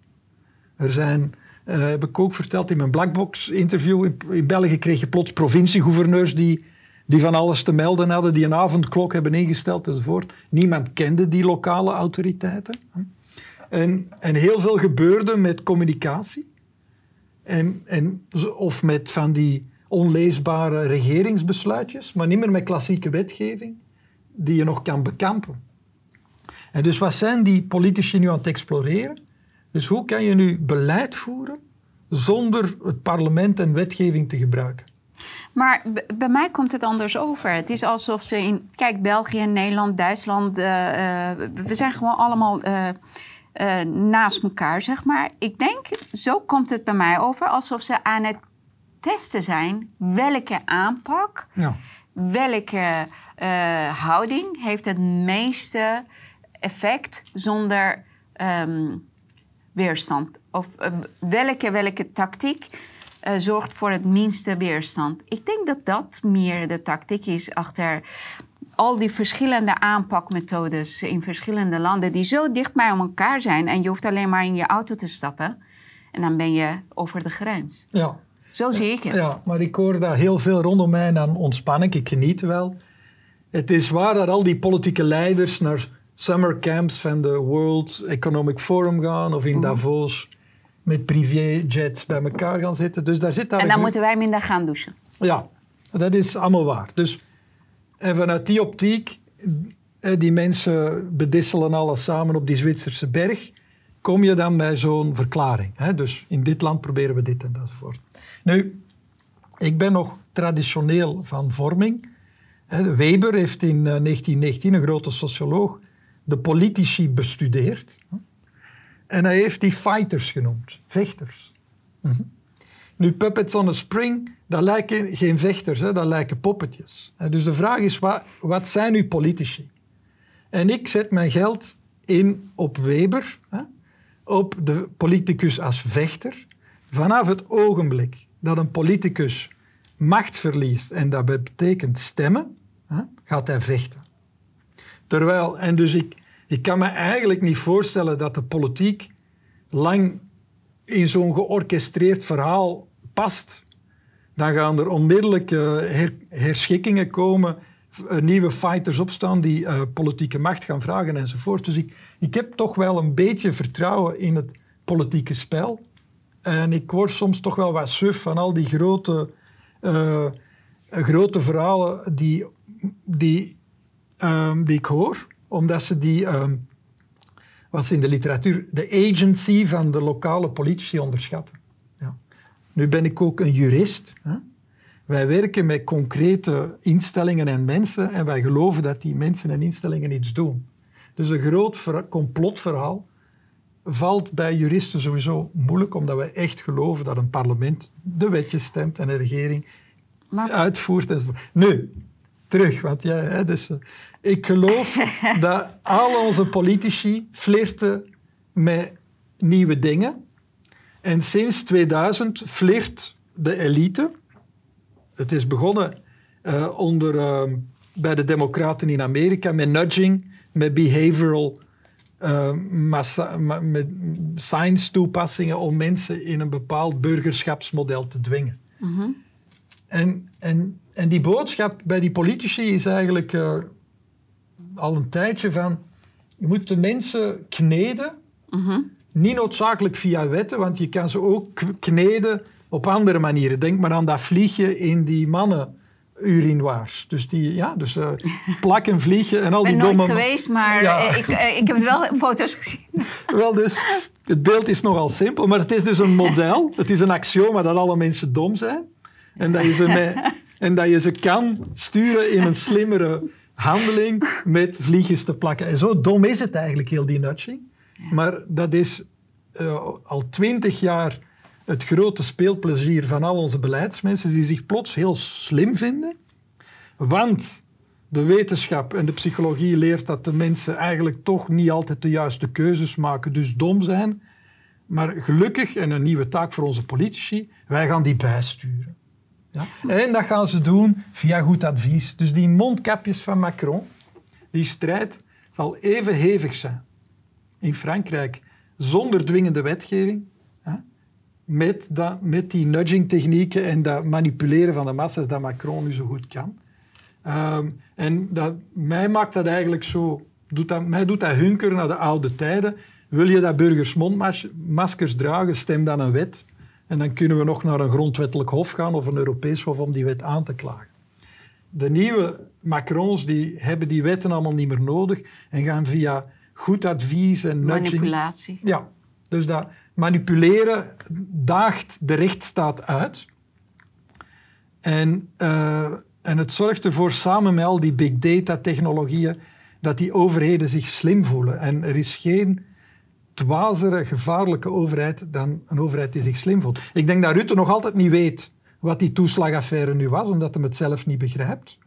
Er zijn, eh, heb ik ook verteld in mijn Blackbox-interview, in, in België kreeg je plots provinciegouverneurs die, die van alles te melden hadden, die een avondklok hebben ingesteld enzovoort. Niemand kende die lokale autoriteiten. En, en heel veel gebeurde met communicatie. En, en, of met van die onleesbare regeringsbesluitjes, maar niet meer met klassieke wetgeving die je nog kan bekampen. En dus wat zijn die politici nu aan het exploreren? Dus hoe kan je nu beleid voeren zonder het parlement en wetgeving te gebruiken? Maar bij mij komt het anders over. Het is alsof ze in. Kijk, België, Nederland, Duitsland. eh, eh, we zijn gewoon allemaal eh, naast elkaar, zeg maar. Ik denk, zo komt het bij mij over. Alsof ze aan het testen zijn. Welke aanpak, Ja. welke houding heeft het meeste effect zonder ehm, weerstand? Of eh, welke, welke tactiek eh, zorgt voor het minste weerstand? Ik denk dat dat meer de tactiek is achter al die verschillende aanpakmethodes in verschillende landen die zo dicht bij elkaar zijn en je hoeft alleen maar in je auto te stappen en dan ben je over de grens. Ja. Zo zie ik het. ja, maar ik hoor daar heel veel rondom mij aan ontspanning. Ik geniet wel. Het is waar dat al die politieke leiders naar summercamps van de World Economic Forum gaan of in Davos met privéjets bij elkaar gaan zitten. Dus daar zit daar En dan moeten wij minder gaan douchen. Ja, dat is allemaal waar. Dus, en vanuit die optiek, die mensen bedisselen alles samen op die Zwitserse berg, kom je dan bij zo'n verklaring. Hè? Dus in dit land proberen we dit en datsoort. Nu, ik ben nog traditioneel van vorming. Weber heeft in eh, 1919, een grote socioloog, de politici bestudeerd. En hij heeft die fighters genoemd, vechters. Nu, puppets on a spring, dat lijken geen vechters, hè, dat lijken poppetjes. Dus de vraag is, wat, wat zijn nu politici? En ik zet mijn geld in op Weber, hè, op de politicus als vechter. Vanaf het ogenblik dat een politicus macht verliest, en dat betekent stemmen, hè, gaat hij vechten. Terwijl, en dus ik, ik kan me eigenlijk niet voorstellen dat de politiek lang in zo'n georchestreerd verhaal past. Dan gaan er onmiddellijk her, herschikkingen komen, uh, nieuwe fighters opstaan die uh, politieke macht gaan vragen enzovoort. Dus ik, ik heb toch wel een beetje vertrouwen in het politieke spel. En ik word soms toch wel wat suf van al die grote, grote verhalen die, die, um, die ik hoor, omdat ze die um, wat ze in de literatuur de agency van de lokale politici onderschatten. Ja. Nu ben ik ook een jurist. Hè? Wij werken met concrete instellingen en mensen en wij geloven dat die mensen en instellingen iets doen. Dus een groot complotverhaal valt bij juristen sowieso moeilijk, omdat wij echt geloven dat een parlement de wetjes stemt en een regering maar... uitvoert enzovoort. Nu, terug, want jij, hè, dus, uh, ik geloof dat al onze politici flirten met nieuwe dingen. En sinds 2000 flirt de elite. Het is begonnen uh, onder, uh, bij de Democraten in Amerika met nudging, met behavioral uh, massa, ma, met science toepassingen om mensen in een bepaald burgerschapsmodel te dwingen. Mm -hmm. en, en, en die boodschap bij die politici is eigenlijk al een tijdje van... Je moet de mensen kneden. Mm Niet noodzakelijk via wetten, want je kan ze ook kneden op andere manieren. Denk maar aan dat vliegje in die mannen urinoirs. Dus die, ja, dus uh, plakken, vliegen en al die domme... Ik ben nooit geweest, maar ja. ik, uh, ik heb het wel foto's gezien. wel dus, het beeld is nogal simpel, maar het is dus een model. Het is een axioma dat alle mensen dom zijn. En dat je ze, met, en dat je ze kan sturen in een slimmere handeling met vliegjes te plakken. En zo dom is het eigenlijk, heel die nudging. Maar dat is uh, al twintig jaar het grote speelplezier van al onze beleidsmensen die zich plots heel slim vinden. Want de wetenschap en de psychologie leert dat de mensen eigenlijk toch niet altijd de juiste keuzes maken, dus dom zijn. Maar gelukkig, en een nieuwe taak voor onze politici, wij gaan die bijsturen. Ja? En dat gaan ze doen via goed advies. Dus die mondkapjes van Macron, die strijd zal even hevig zijn in Frankrijk zonder dwingende wetgeving. Met, dat, met die nudging technieken en dat manipuleren van de massa's dat Macron nu zo goed kan. Um, en dat, mij maakt dat eigenlijk zo, doet dat, mij doet dat hunkeren naar de oude tijden. Wil je dat burgers mondmaskers dragen, stem dan een wet en dan kunnen we nog naar een grondwettelijk hof gaan of een Europees hof om die wet aan te klagen. De nieuwe Macrons die hebben die wetten allemaal niet meer nodig en gaan via goed advies en nudging... Manipulatie. Ja, dus dat manipuleren daagt de rechtsstaat uit. En, uh, en het zorgt ervoor, samen met al die big data technologieën, dat die overheden zich slim voelen. En er is geen dwazere, gevaarlijke overheid dan een overheid die zich slim voelt. Ik denk dat Rutte nog altijd niet weet wat die toeslagaffaire nu was, omdat hij het zelf niet begrijpt.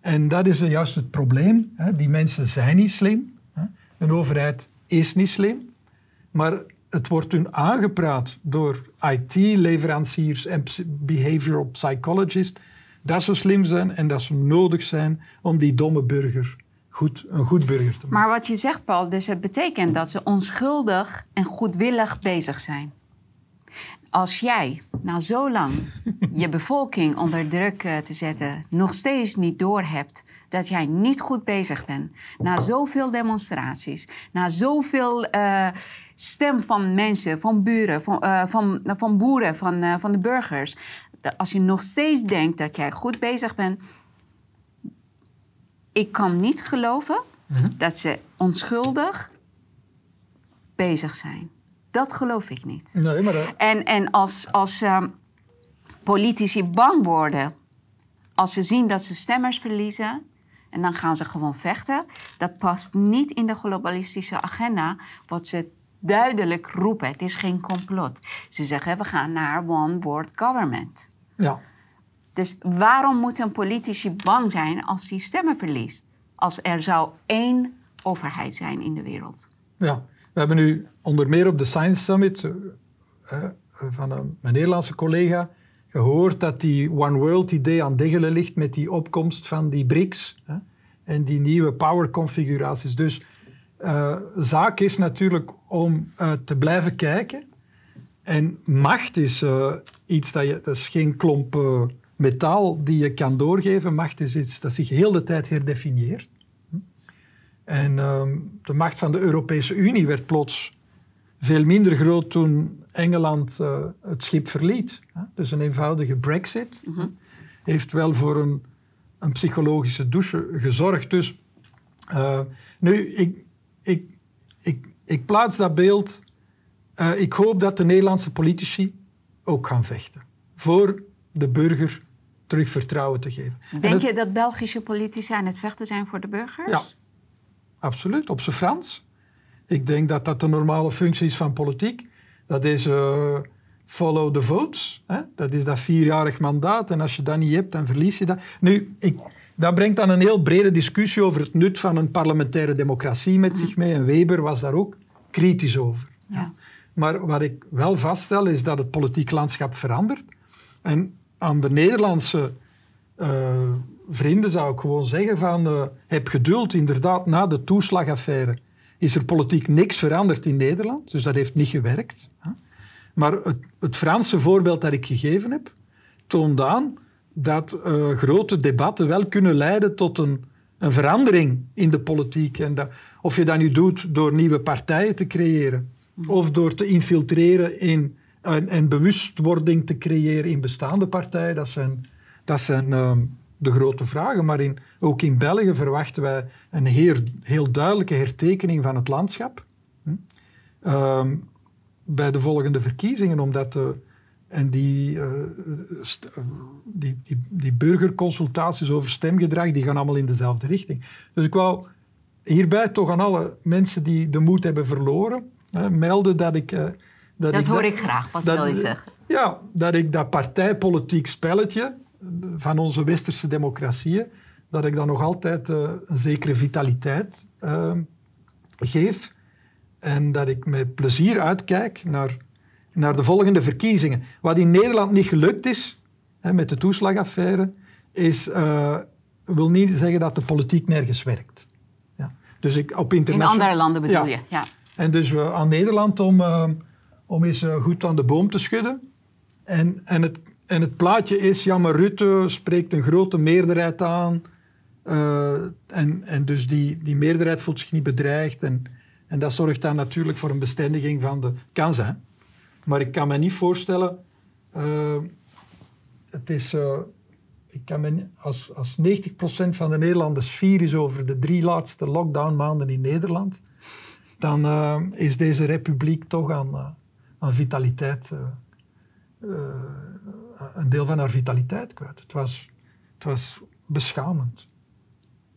En dat is juist het probleem. Die mensen zijn niet slim. Een overheid is niet slim. Maar het wordt hun aangepraat door IT-leveranciers en behavioral psychologists dat ze slim zijn en dat ze nodig zijn om die domme burger goed, een goed burger te maken. Maar wat je zegt, Paul, dus het betekent dat ze onschuldig en goedwillig bezig zijn. Als jij na zo lang je bevolking onder druk uh, te zetten nog steeds niet doorhebt dat jij niet goed bezig bent, na zoveel demonstraties, na zoveel uh, stem van mensen, van buren, van, uh, van, van boeren, van, van de burgers, als je nog steeds denkt dat jij goed bezig bent, ik kan niet geloven mhm. dat ze onschuldig bezig zijn. Dat geloof ik niet. Nee, maar En, en als, als uh, politici bang worden, als ze zien dat ze stemmers verliezen, en dan gaan ze gewoon vechten, dat past niet in de globalistische agenda, wat ze duidelijk roepen. Het is geen complot. Ze zeggen we gaan naar one world government. Ja. Dus waarom moeten politici bang zijn als die stemmen verliest? Als er zou één overheid zijn in de wereld. Ja, we hebben nu onder meer op de Science Summit uh, van een, Nederlandse collega gehoord dat die One World idee aan diggelen ligt met die opkomst van die BRICS en die nieuwe power configuraties. Dus uh, zaak is natuurlijk om te blijven kijken. En macht is iets dat je, dat is geen klomp metaal die je kan doorgeven. Macht is iets dat zich heel de tijd herdefinieert. En ehm, de macht van de Europese Unie werd plots veel minder groot toen Engeland uh, het schip verliet. Dus een eenvoudige brexit mm -hmm. heeft wel voor een, een, psychologische douche gezorgd. Dus uh, nu, ik, ik, ik, ik plaats dat beeld. Uh, ik hoop dat de Nederlandse politici ook gaan vechten voor de burger terug vertrouwen te geven. Denk je dat Belgische politici aan het vechten zijn voor de burgers? Ja, absoluut, op zijn Frans. Ik denk dat dat de normale functie is van politiek. Dat is uh, follow the votes. Hè? Dat is dat vierjarig mandaat. En als je dat niet hebt, dan verlies je dat. Nu, ik, dat brengt dan een heel brede discussie over het nut van een parlementaire democratie met zich mee. En Weber was daar ook kritisch over. Ja. Maar wat ik wel vaststel, is dat het politiek landschap verandert. En aan de Nederlandse uh, vrienden zou ik gewoon zeggen van... Uh, heb geduld, inderdaad, na de toeslagaffaire is er politiek niks veranderd in Nederland. Dus dat heeft niet gewerkt. Maar het, het Franse voorbeeld dat ik gegeven heb, toont aan dat uh, grote debatten wel kunnen leiden tot een, een verandering in de politiek. En dat, of je dat nu doet door nieuwe partijen te creëren, of door te infiltreren in en, en bewustwording te creëren in bestaande partijen, dat zijn, dat zijn uh, de grote vragen. Maar in, ook in België verwachten wij een heel, heel duidelijke hertekening van het landschap. Hm? Uh, bij de volgende verkiezingen, omdat en die, uh, die, die, die, burgerconsultaties over stemgedrag, die gaan allemaal in dezelfde richting. Dus ik wou hierbij toch aan alle mensen die de moed hebben verloren, melden dat ik... Dat, hoor ik graag, wat dat, wil je zeggen? Ja, dat ik dat partijpolitiek spelletje van onze westerse democratieën, dat ik dan nog altijd uh, een zekere vitaliteit uh, geef. En dat ik met plezier uitkijk naar, naar de volgende verkiezingen. Wat in Nederland niet gelukt is, hè, met de toeslagaffaire, is, uh, wil niet zeggen dat de politiek nergens werkt. Ja. Dus ik, op In andere landen bedoel ja. je? Ja. En dus we aan Nederland om, om eens goed aan de boom te schudden. En, en het en het plaatje is, ja, maar Rutte spreekt een grote meerderheid aan. Uh, en, en dus die, die meerderheid voelt zich niet bedreigd. En, en dat zorgt dan natuurlijk voor een bestendiging van de... Kan zijn. Maar ik kan me niet voorstellen... Uh, het is... Ik kan me, als, als 90% van de Nederlanders fier is over de drie laatste lockdown-maanden in Nederland, dan is deze republiek toch aan, aan vitaliteit een deel van haar vitaliteit kwijt. Het was, het was beschamend.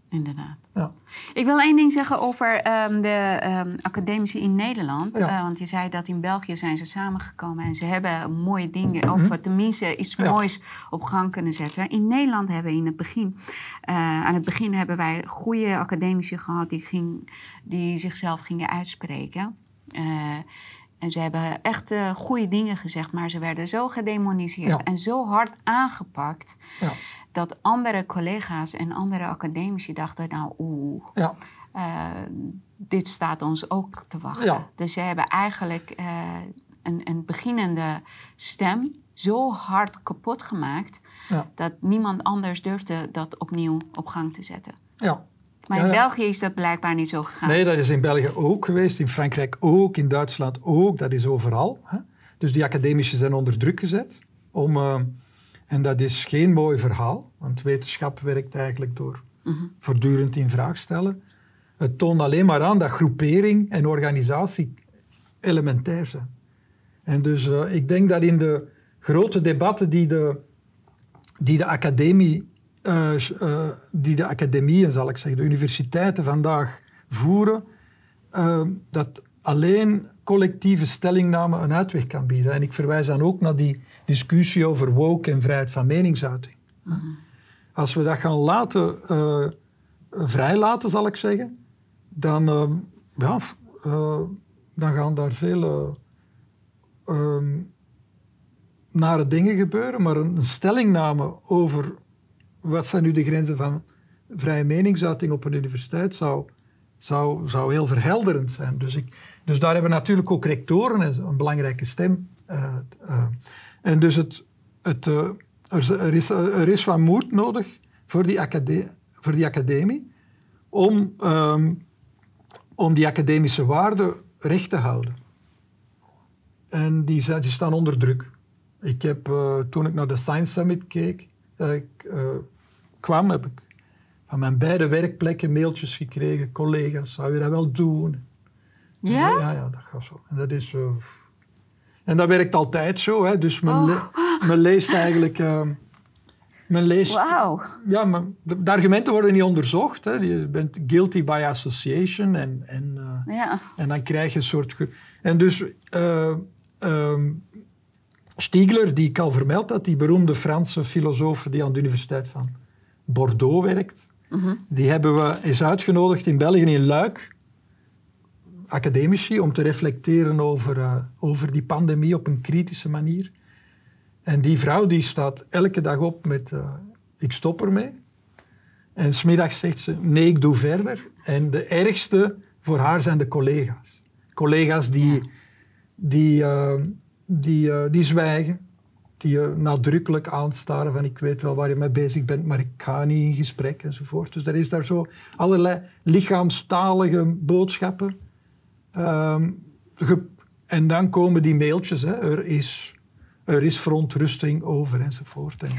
Inderdaad. Ja. Ik wil één ding zeggen over um, de um, academici in Nederland. Ja. Uh, want je zei dat in België zijn ze samengekomen en ze hebben mooie dingen, of mhm. tenminste iets moois op gang kunnen zetten. In Nederland hebben we in het begin, uh, aan het begin hebben wij goede academici gehad die, ging, die zichzelf gingen uitspreken. Uh, en ze hebben echt uh, goede dingen gezegd, maar ze werden zo gedemoniseerd en zo hard aangepakt. Ja. Dat andere collega's en andere academici dachten, nou oeh, ja. uh, dit staat ons ook te wachten. Dus ze hebben eigenlijk uh, een, een beginnende stem zo hard kapot gemaakt... dat niemand anders durfde dat opnieuw op gang te zetten. Ja. Maar in België is dat blijkbaar niet zo gegaan. Nee, dat is in België ook geweest, in Frankrijk ook, in Duitsland ook, dat is overal. Hè? Dus die academici zijn onder druk gezet. Om, uh, en dat is geen mooi verhaal, want wetenschap werkt eigenlijk door mm -hmm. voortdurend in vraag stellen. Het toont alleen maar aan dat groepering en organisatie elementair zijn. En dus uh, ik denk dat in de grote debatten die de, die de academie uh, uh, die de academieën, zal ik zeggen, de universiteiten vandaag voeren, uh, dat alleen collectieve stellingname een uitweg kan bieden. En ik verwijs dan ook naar die discussie over woke en vrijheid van meningsuiting. Als we dat gaan laten, vrijlaten, zal ik zeggen, dan, ehm, ja, eh, dan gaan daar veel ehm, nare dingen gebeuren. Maar een, een stellingname over wat zijn nu de grenzen van vrije meningsuiting op een universiteit zou, zou, zou heel verhelderend zijn. Dus, ik, dus daar hebben natuurlijk ook rectoren een, belangrijke stem. Uh, uh, en dus het, het, uh, er, is, er is wat moed nodig voor die, academie, voor die academie om, um, om die academische waarden recht te houden. En die, die staan onder druk. Ik heb, toen ik naar de Science Summit keek, kwam, heb ik van mijn beide werkplekken mailtjes gekregen. Collega's, zou je dat wel doen? Ja? ja, ja, dat gaat zo. En dat is zo... En dat werkt altijd zo, hè. Dus men, Oh. men leest eigenlijk... Uh, men leest... Wauw. Ja, maar de, de, argumenten worden niet onderzocht. Hè. Je bent guilty by association en... en uh, ja. En dan krijg je een soort... En dus... Uh, Stiegler, die ik al vermeld had, die beroemde Franse filosoof die aan de Universiteit van Bordeaux werkt, mm -hmm. die hebben we eens uitgenodigd in België in Luik, academici, om te reflecteren over, uh, over die pandemie op een kritische manier. En die vrouw die staat elke dag op met uh, ik stop ermee. En smiddags zegt ze nee, ik doe verder. En de ergste voor haar zijn de collega's. Collega's die, die, uh, die, die zwijgen, die je nadrukkelijk aanstaren van ik weet wel waar je mee bezig bent, maar ik ga niet in gesprek enzovoort. Dus er is daar zo allerlei lichaamstalige boodschappen. Um, en dan komen die mailtjes, hè. Er, is, er is verontrusting over enzovoort. En,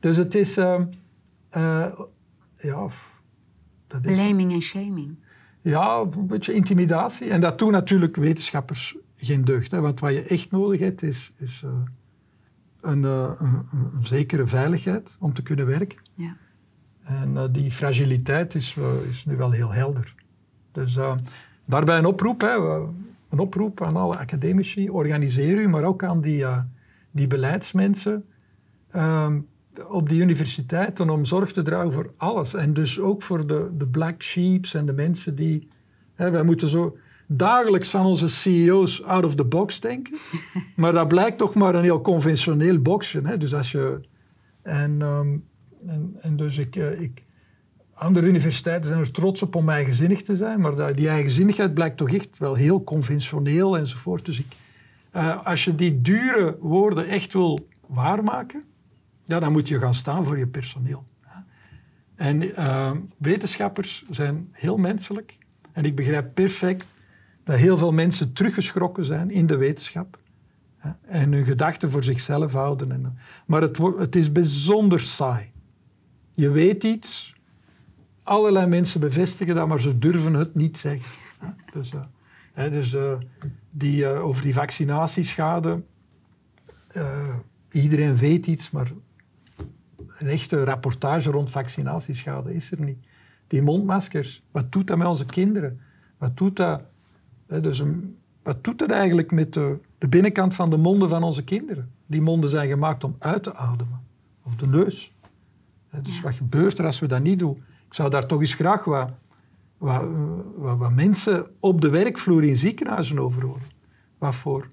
dus het is, uh, ja... Dat is, Blaming en shaming. Ja, een beetje intimidatie. En dat doen natuurlijk wetenschappers geen deugd. Hè. Want wat je echt nodig hebt, is... is uh, een, uh, een, een, zekere veiligheid om te kunnen werken. Ja. En uh, die fragiliteit is, uh, is nu wel heel helder. Dus daarbij een oproep, hè, een oproep aan alle academici, organiseer u, maar ook aan die, die beleidsmensen um, op die universiteiten om zorg te dragen voor alles. En dus ook voor de, de black sheeps en de mensen die... Hè, wij moeten zo dagelijks van onze CEO's out of the box denken. maar dat blijkt toch maar een heel conventioneel boxje. Hè? Dus als je... En, um, en, en, dus ik, uh, ik... Andere universiteiten zijn er trots op om eigenzinnig te zijn, maar dat, die eigenzinnigheid blijkt toch echt wel heel conventioneel enzovoort. Dus ik, uh, als je die dure woorden echt wil waarmaken, ja, dan moet je gaan staan voor je personeel. En uh, wetenschappers zijn heel menselijk. En ik begrijp perfect dat heel veel mensen teruggeschrokken zijn in de wetenschap hè, en hun gedachten voor zichzelf houden. En, maar het, het, is bijzonder saai. Je weet iets, allerlei mensen bevestigen dat, maar ze durven het niet zeggen. Dus, hè, dus uh, die, uh, over die vaccinatieschade, iedereen weet iets, maar een echte rapportage rond vaccinatieschade is er niet. Die mondmaskers, wat doet dat met onze kinderen? Wat doet dat dus een, wat doet het eigenlijk met de, de, binnenkant van de monden van onze kinderen? Die monden zijn gemaakt om uit te ademen. Of de neus. Dus wat gebeurt er als we dat niet doen? Ik zou daar toch eens graag wat, wat, wat, wat mensen op de werkvloer in ziekenhuizen over horen. Wat voor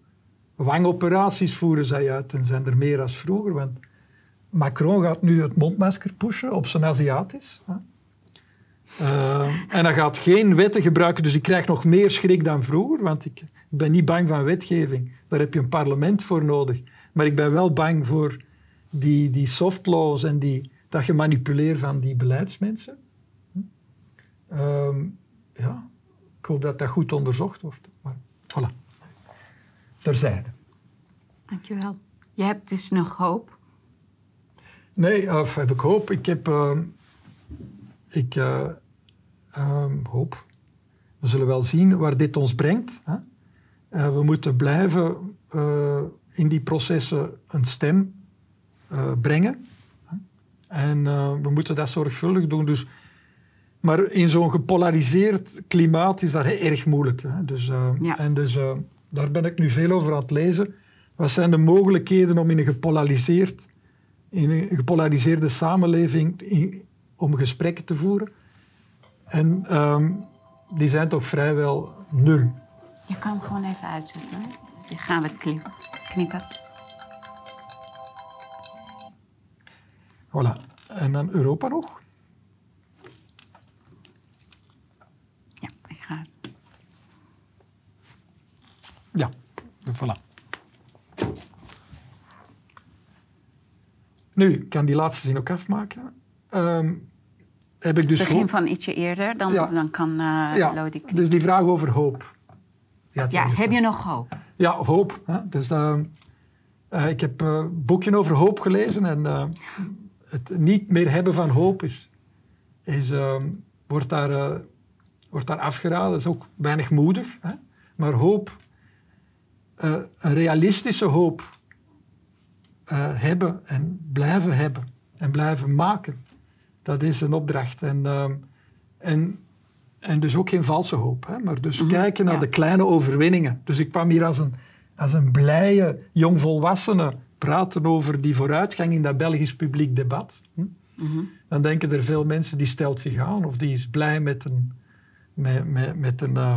wangoperaties voeren zij uit en zijn er meer als vroeger? Want Macron gaat nu het mondmasker pushen op zijn Aziatisch. Uh, en hij gaat geen wetten gebruiken, dus ik krijg nog meer schrik dan vroeger, want ik ben niet bang van wetgeving. Daar heb je een parlement voor nodig. Maar ik ben wel bang voor die, die soft laws en die, dat gemanipuleer van die beleidsmensen. Hm? Uh, ja, ik hoop dat dat goed onderzocht wordt. Maar voilà, terzijde. Dankjewel. Je hebt dus nog hoop? Nee, of heb ik hoop. Ik heb... Uh, ik uh, um, hoop. We zullen wel zien waar dit ons brengt. Hè? Uh, we moeten blijven uh, in die processen een stem brengen. En we moeten dat zorgvuldig doen. Dus, maar in zo'n gepolariseerd klimaat is dat erg moeilijk. Hè? Dus, ja. En dus daar ben ik nu veel over aan het lezen. Wat zijn de mogelijkheden om in een gepolariseerd in een gepolariseerde samenleving in, om gesprekken te voeren. En um, die zijn toch vrijwel nul. Je kan hem gewoon even uitzetten. Die gaan we knippen. Voilà. En dan Europa nog. Ja, ik ga. Ja, voilà. Nu, ik kan die laatste zin ook afmaken. Ehm, heb ik dus Begin hoop- van ietsje eerder, dan, Ja. dan kan eh ja, Lodi knippen. dus die vraag over hoop. Ja, Ja, heb je nog hoop? Ja, hoop. Hè? Dus, ehm, eh, ik heb eh, een boekje over hoop gelezen en eh, het niet meer hebben van hoop is, is, ehm, wordt, daar, eh, wordt daar afgeraden. Dat is ook weinig moedig. Hè? Maar hoop, eh, een realistische hoop eh, hebben en blijven hebben en blijven maken, dat is een opdracht. En, ehm, en, en dus ook geen valse hoop, hè? maar dus kijken naar ja. de kleine overwinningen. Dus ik kwam hier als een, als een blije jongvolwassene praten over die vooruitgang in dat Belgisch publiek debat. Hm? Dan denken er veel mensen die stelt zich aan of die is blij met een, met, met, met een eh,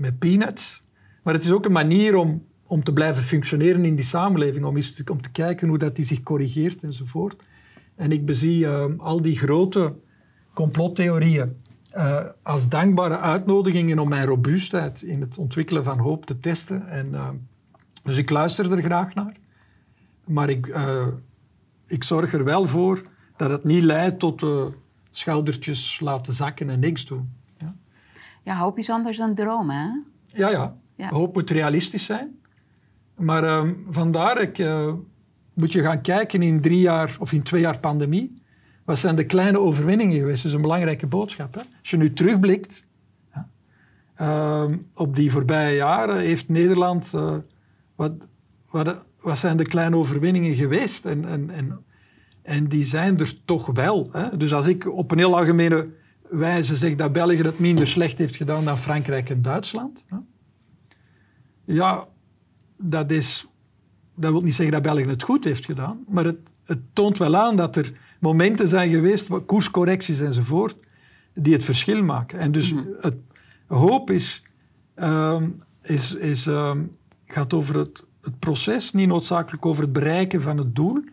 met peanuts. Maar het is ook een manier om, om te blijven functioneren in die samenleving, om, eens te, om te kijken hoe dat die zich corrigeert enzovoort. En ik bezie eh, al die grote complottheorieën eh, als dankbare uitnodigingen om mijn robuustheid in het ontwikkelen van hoop te testen. En, eh, dus ik luister er graag naar. Maar ik, eh, ik zorg er wel voor dat het niet leidt tot eh, schoudertjes laten zakken en niks doen. Ja, Ja, hoop is anders dan dromen, hè? ja, ja. Ja. hoop moet realistisch zijn. Maar ehm, vandaar ik, moet je gaan kijken in drie jaar of in twee jaar pandemie. Wat zijn de kleine overwinningen geweest? Dat is een belangrijke boodschap. Hè? Als je nu terugblikt ehm, op die voorbije jaren, heeft Nederland. eh, wat, wat, wat zijn de kleine overwinningen geweest? En, en, en, en die zijn er toch wel. Hè? Dus als ik op een heel algemene wijze zeg dat België het minder slecht heeft gedaan dan Frankrijk en Duitsland. Ja, dat is dat wil niet zeggen dat België het goed heeft gedaan, maar het, het toont wel aan dat er momenten zijn geweest, koerscorrecties enzovoort, die het verschil maken. En dus het, hoop is, ehm, is, is, ehm, gaat over het, het proces, niet noodzakelijk over het bereiken van het doel.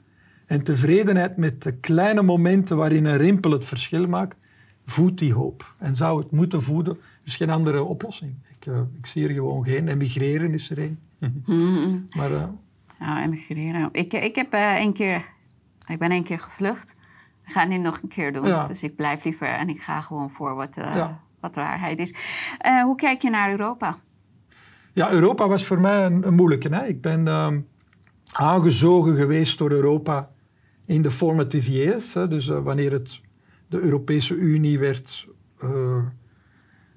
En tevredenheid met de kleine momenten waarin een rimpel het verschil maakt, voedt die hoop. En zou het moeten voeden, er is geen andere oplossing. Ik, eh, ik zie er gewoon geen. Emigreren is er één. Maar eh, Nou, emigreren. Ik, ik heb een keer... Ik ben één keer gevlucht. Ik ga het niet nog een keer doen. Ja. Dus ik blijf liever en ik ga gewoon voor wat, Ja. wat de waarheid is. Eh, hoe kijk je naar Europa? Ja, Europa was voor mij een, een moeilijke. Hè? Ik ben ehm, aangezogen geweest door Europa in de formative years. Hè? Dus wanneer het, de Europese Unie werd,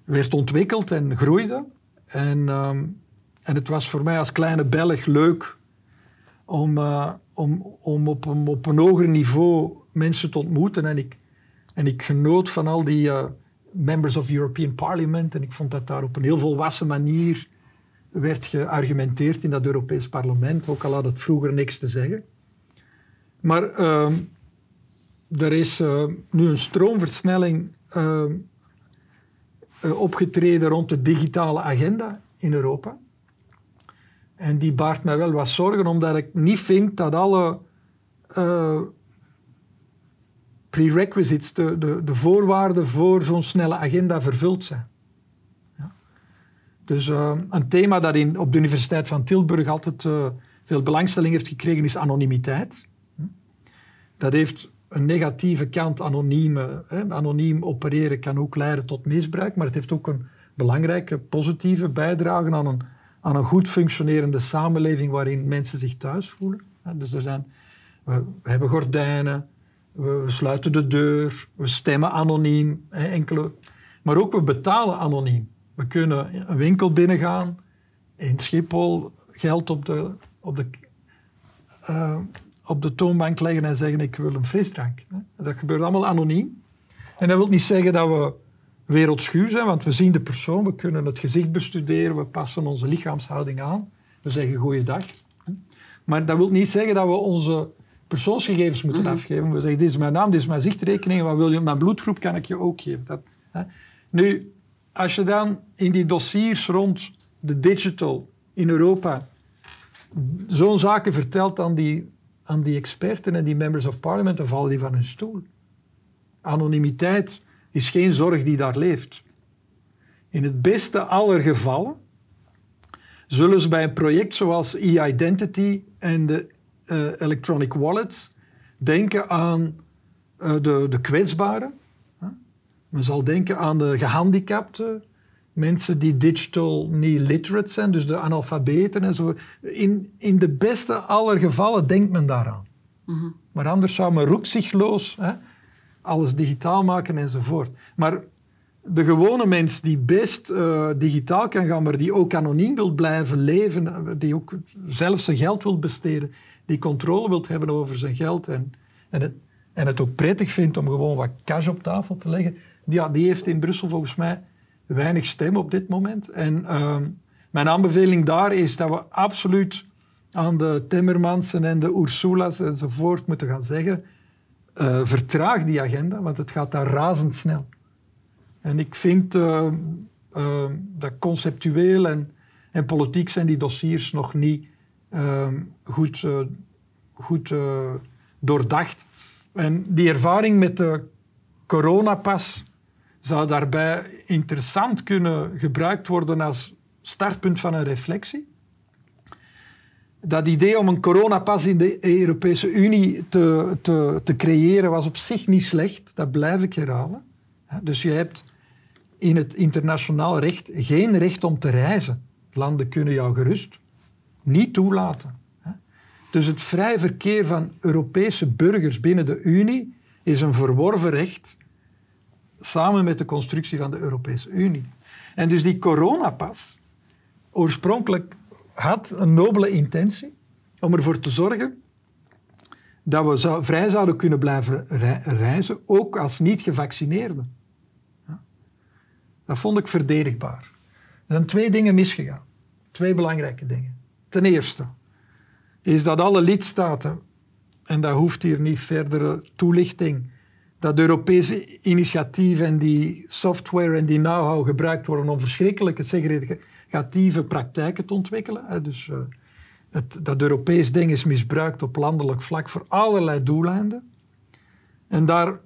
werd ontwikkeld en groeide. En, ehm, en het was voor mij als kleine Belg leuk om, eh, om, om op, een, op een hoger niveau mensen te ontmoeten. En ik, en ik genoot van al die eh, members of European Parliament. En ik vond dat daar op een heel volwassen manier werd geargumenteerd in dat Europees parlement, ook al had het vroeger niks te zeggen. Maar ehm, er is eh, nu een stroomversnelling ehm, eh, opgetreden rond de digitale agenda in Europa. En die baart mij wel wat zorgen, omdat ik niet vind dat alle eh, prerequisites, de, de, de voorwaarden voor zo'n snelle agenda vervuld zijn. Dus eh, een thema dat in, op de Universiteit van Tilburg altijd eh, veel belangstelling heeft gekregen is anonimiteit. Hm? Dat heeft een negatieve kant, anonieme, hè. anoniem opereren kan ook leiden tot misbruik, maar het heeft ook een belangrijke positieve bijdrage aan een, aan een goed functionerende samenleving waarin mensen zich thuis voelen. Dus er zijn, we, hebben gordijnen, we, sluiten de deur, we stemmen anoniem, enkele, maar ook we betalen anoniem. We kunnen een winkel binnengaan, in Schiphol geld op de, op de, eh, op de toonbank leggen en zeggen ik wil een frisdrank. Dat gebeurt allemaal anoniem. En dat wil niet zeggen dat we wereldschuw zijn, want we zien de persoon, we kunnen het gezicht bestuderen, we passen onze lichaamshouding aan, we zeggen goeiedag. Maar dat wil niet zeggen dat we onze persoonsgegevens moeten afgeven. We zeggen, dit is mijn naam, dit is mijn zichtrekening, wat wil je, mijn bloedgroep kan ik je ook geven. Dat, hè. Nu, als je dan in die dossiers rond de digital in Europa zo'n zaken vertelt aan die, aan die experten en die members of parliament, dan vallen die van hun stoel. Anonimiteit is geen zorg die daar leeft. In het beste aller gevallen zullen ze bij een project zoals e-identity en de uh, electronic wallets denken aan uh, de, de kwetsbaren. Men zal denken aan de gehandicapten, mensen die digital niet literate zijn, dus de analfabeten en zo. In, in de beste aller gevallen denkt men daaraan. Mm -hmm. Maar anders zou men roekzichtloos hè, alles digitaal maken enzovoort. Maar de gewone mens die best uh, digitaal kan gaan, maar die ook anoniem wil blijven leven, die ook zelf zijn geld wil besteden, die controle wil hebben over zijn geld en, en, het, en het ook prettig vindt om gewoon wat cash op tafel te leggen, die heeft in Brussel volgens mij weinig stem op dit moment. En uh, mijn aanbeveling daar is dat we absoluut aan de Timmermansen en de Ursulas enzovoort moeten gaan zeggen, uh, vertraag die agenda, want het gaat daar razendsnel. En ik vind uh, uh, dat conceptueel en, en, politiek zijn die dossiers nog niet ehm, goed, goed doordacht. En die ervaring met de coronapas zou daarbij interessant kunnen gebruikt worden als startpunt van een reflectie. Dat idee om een coronapas in de Europese Unie te, te, te creëren was op zich niet slecht, dat blijf ik herhalen. Dus je hebt in het internationaal recht geen recht om te reizen. Landen kunnen jou gerust niet toelaten. Dus het vrij verkeer van Europese burgers binnen de Unie is een verworven recht samen met de constructie van de Europese Unie. En dus die coronapas oorspronkelijk had een nobele intentie om ervoor te zorgen dat we vrij zouden kunnen blijven reizen, ook als niet-gevaccineerden. Dat vond ik verdedigbaar. Er zijn twee dingen misgegaan. Twee belangrijke dingen. Ten eerste is dat alle lidstaten, en dat hoeft hier niet verdere toelichting, dat Europese initiatieven en die software en die know-how gebruikt worden om verschrikkelijke segregatieve praktijken te ontwikkelen. Dus uh, het, dat Europees ding is misbruikt op landelijk vlak voor allerlei doeleinden. En daar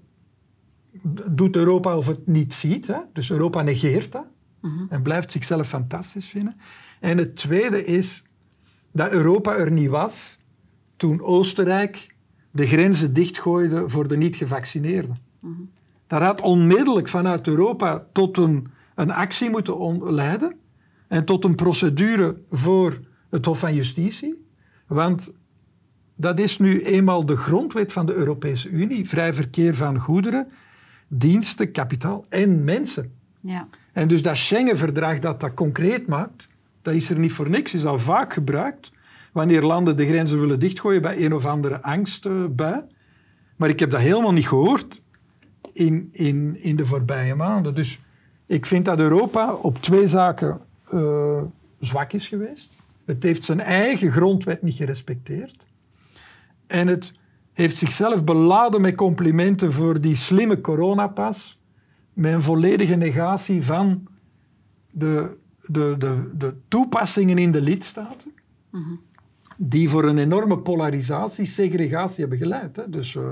doet Europa of het niet ziet. Hè? Dus Europa negeert dat mm en blijft zichzelf fantastisch vinden. En het tweede is dat Europa er niet was toen Oostenrijk de grenzen dichtgooide voor de niet-gevaccineerden. Mm Dat had onmiddellijk vanuit Europa tot een, een actie moeten leiden en tot een procedure voor het Hof van Justitie. Want dat is nu eenmaal de grondwet van de Europese Unie, vrij verkeer van goederen, diensten, kapitaal en mensen. Ja. En dus dat Schengen-verdrag dat dat concreet maakt, dat is er niet voor niks, is al vaak gebruikt wanneer landen de grenzen willen dichtgooien bij een of andere angstbui. Maar ik heb dat helemaal niet gehoord in, in, in de voorbije maanden. Dus ik vind dat Europa op twee zaken uh, zwak is geweest. Het heeft zijn eigen grondwet niet gerespecteerd. En het heeft zichzelf beladen met complimenten voor die slimme coronapas, met een volledige negatie van de, de, de, de toepassingen in de lidstaten, mm die voor een enorme polarisatie, segregatie hebben geleid. Hè. Dus uh,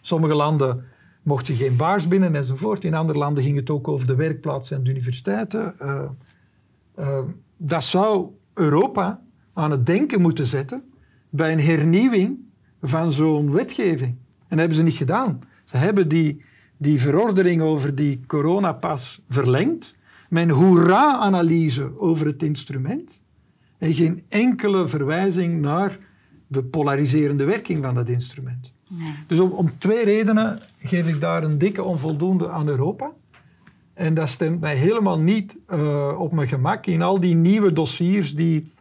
sommige landen mochten geen baars binnen enzovoort. In andere landen ging het ook over de werkplaatsen en de universiteiten. Uh, uh, dat zou Europa aan het denken moeten zetten bij een hernieuwing van zo'n wetgeving. En dat hebben ze niet gedaan. Ze hebben die, die verordening over die coronapas verlengd een hoera-analyse over het instrument en geen enkele verwijzing naar de polariserende werking van dat instrument. Nee. Dus om, om, twee redenen geef ik daar een dikke onvoldoende aan Europa. En dat stemt mij helemaal niet uh, op mijn gemak in al die nieuwe dossiers die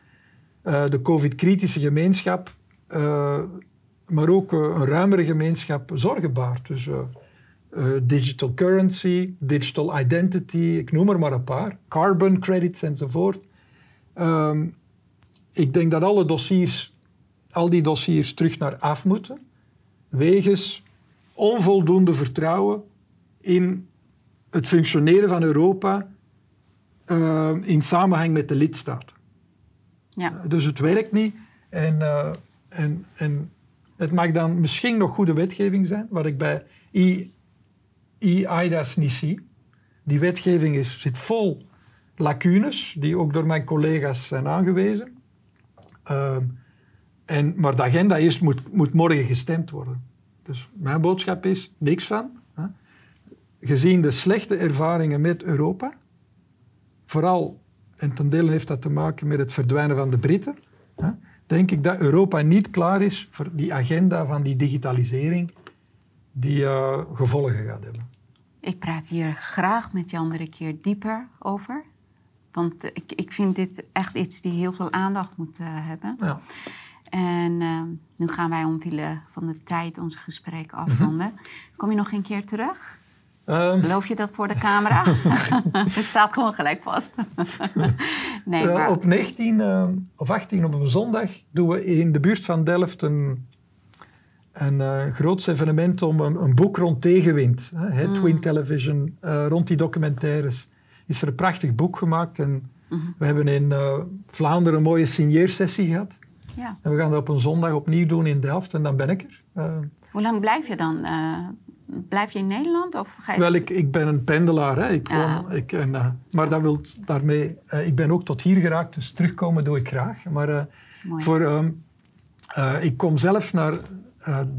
uh, de COVID-kritische gemeenschap uh, maar ook eh, een ruimere gemeenschap zorgen baart. Dus digital currency, digital identity, ik noem er maar een paar, carbon credits enzovoort. Um, ik denk dat alle dossiers, al die dossiers terug naar af moeten, wegens onvoldoende vertrouwen in het functioneren van Europa uh, in samenhang met de lidstaten. Ja. Dus het werkt niet. En, uh, en, en het mag dan misschien nog goede wetgeving zijn, wat ik bij EIDAS niet zie. Die wetgeving is, zit vol lacunes, die ook door mijn collega's zijn aangewezen. Uh, en, maar de agenda is, moet, moet morgen gestemd worden. Dus mijn boodschap is niks van. Hè. Gezien de slechte ervaringen met Europa, vooral, en ten dele heeft dat te maken met het verdwijnen van de Britten, hè, denk ik dat Europa niet klaar is voor die agenda van die digitalisering die uh, gevolgen gaat hebben. Ik praat hier graag met je andere keer dieper over. Want ik, ik vind dit echt iets die heel veel aandacht moet uh, hebben. Ja. En uh, nu gaan wij omwille van de tijd ons gesprek afronden. Mm -hmm. Kom je nog een keer terug? Um. Beloof je dat voor de camera? Het staat gewoon gelijk vast. nee, uh, maar... Op 19 uh, of 18 op een zondag doen we in de buurt van Delft een, een uh, groots evenement om een, een, boek rond tegenwind. Hè, mm. Television, uh, rond die documentaires. Is er een prachtig boek gemaakt en mm -hmm. we hebben in Vlaanderen een mooie signeersessie gehad. Ja. En we gaan dat op een zondag opnieuw doen in Delft en dan ben ik er. Hoe lang blijf je dan? Blijf je in Nederland? Of ga je... Wel, ik, ik ben een pendelaar. Hè. Ik woon, Ah. ik, en, uh, maar dat wil daarmee... uh, ik ben ook tot hier geraakt, dus terugkomen doe ik graag. Maar uh, voor, um, ik kom zelf naar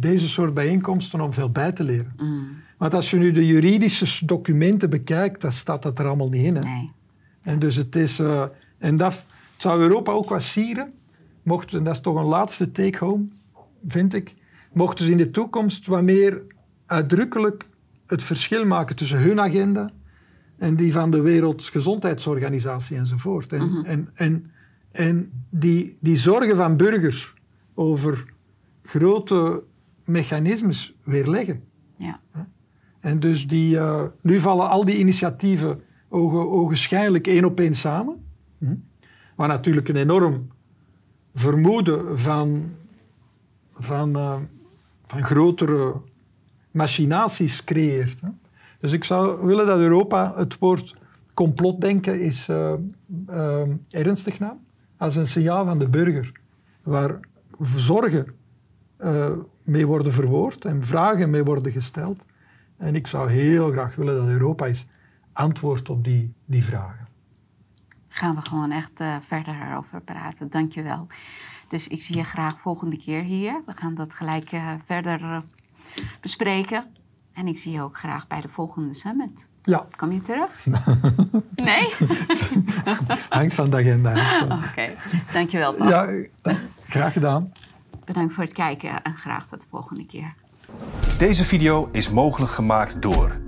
deze soort bijeenkomsten om veel bij te leren. Mm. Want als je nu de juridische documenten bekijkt, dan staat dat er allemaal niet in. Hè. Nee. En dus het is... en dat zou Europa ook wat sieren. Mocht, en dat is toch een laatste take-home, vind ik. Mochten ze in de toekomst wat meer uitdrukkelijk het verschil maken tussen hun agenda en die van de Wereldgezondheidsorganisatie enzovoort. En, Mm -hmm. en, en, en die, die zorgen van burgers over grote mechanismes weerleggen. Ja. En dus die, uh, nu vallen al die initiatieven ogenschijnlijk één op één samen. Wat natuurlijk een enorm vermoeden van, van, uh, van grotere machinaties creëert. Dus ik zou willen dat Europa het woord complotdenken is uh, uh, ernstig nam, als een signaal van de burger, waar zorgen uh, mee worden verwoord en vragen mee worden gesteld. En ik zou heel graag willen dat Europa eens antwoordt op die, die vragen. Gaan we gewoon echt verder erover praten. Dank je wel. Dus ik zie je graag volgende keer hier. We gaan dat gelijk verder bespreken. En ik zie je ook graag bij de volgende summit. Ja. Kom je terug? nee? Hangt van de agenda. Oké, okay. dankjewel Paul. Ja, graag gedaan. Bedankt voor het kijken en graag tot de volgende keer. Deze video is mogelijk gemaakt door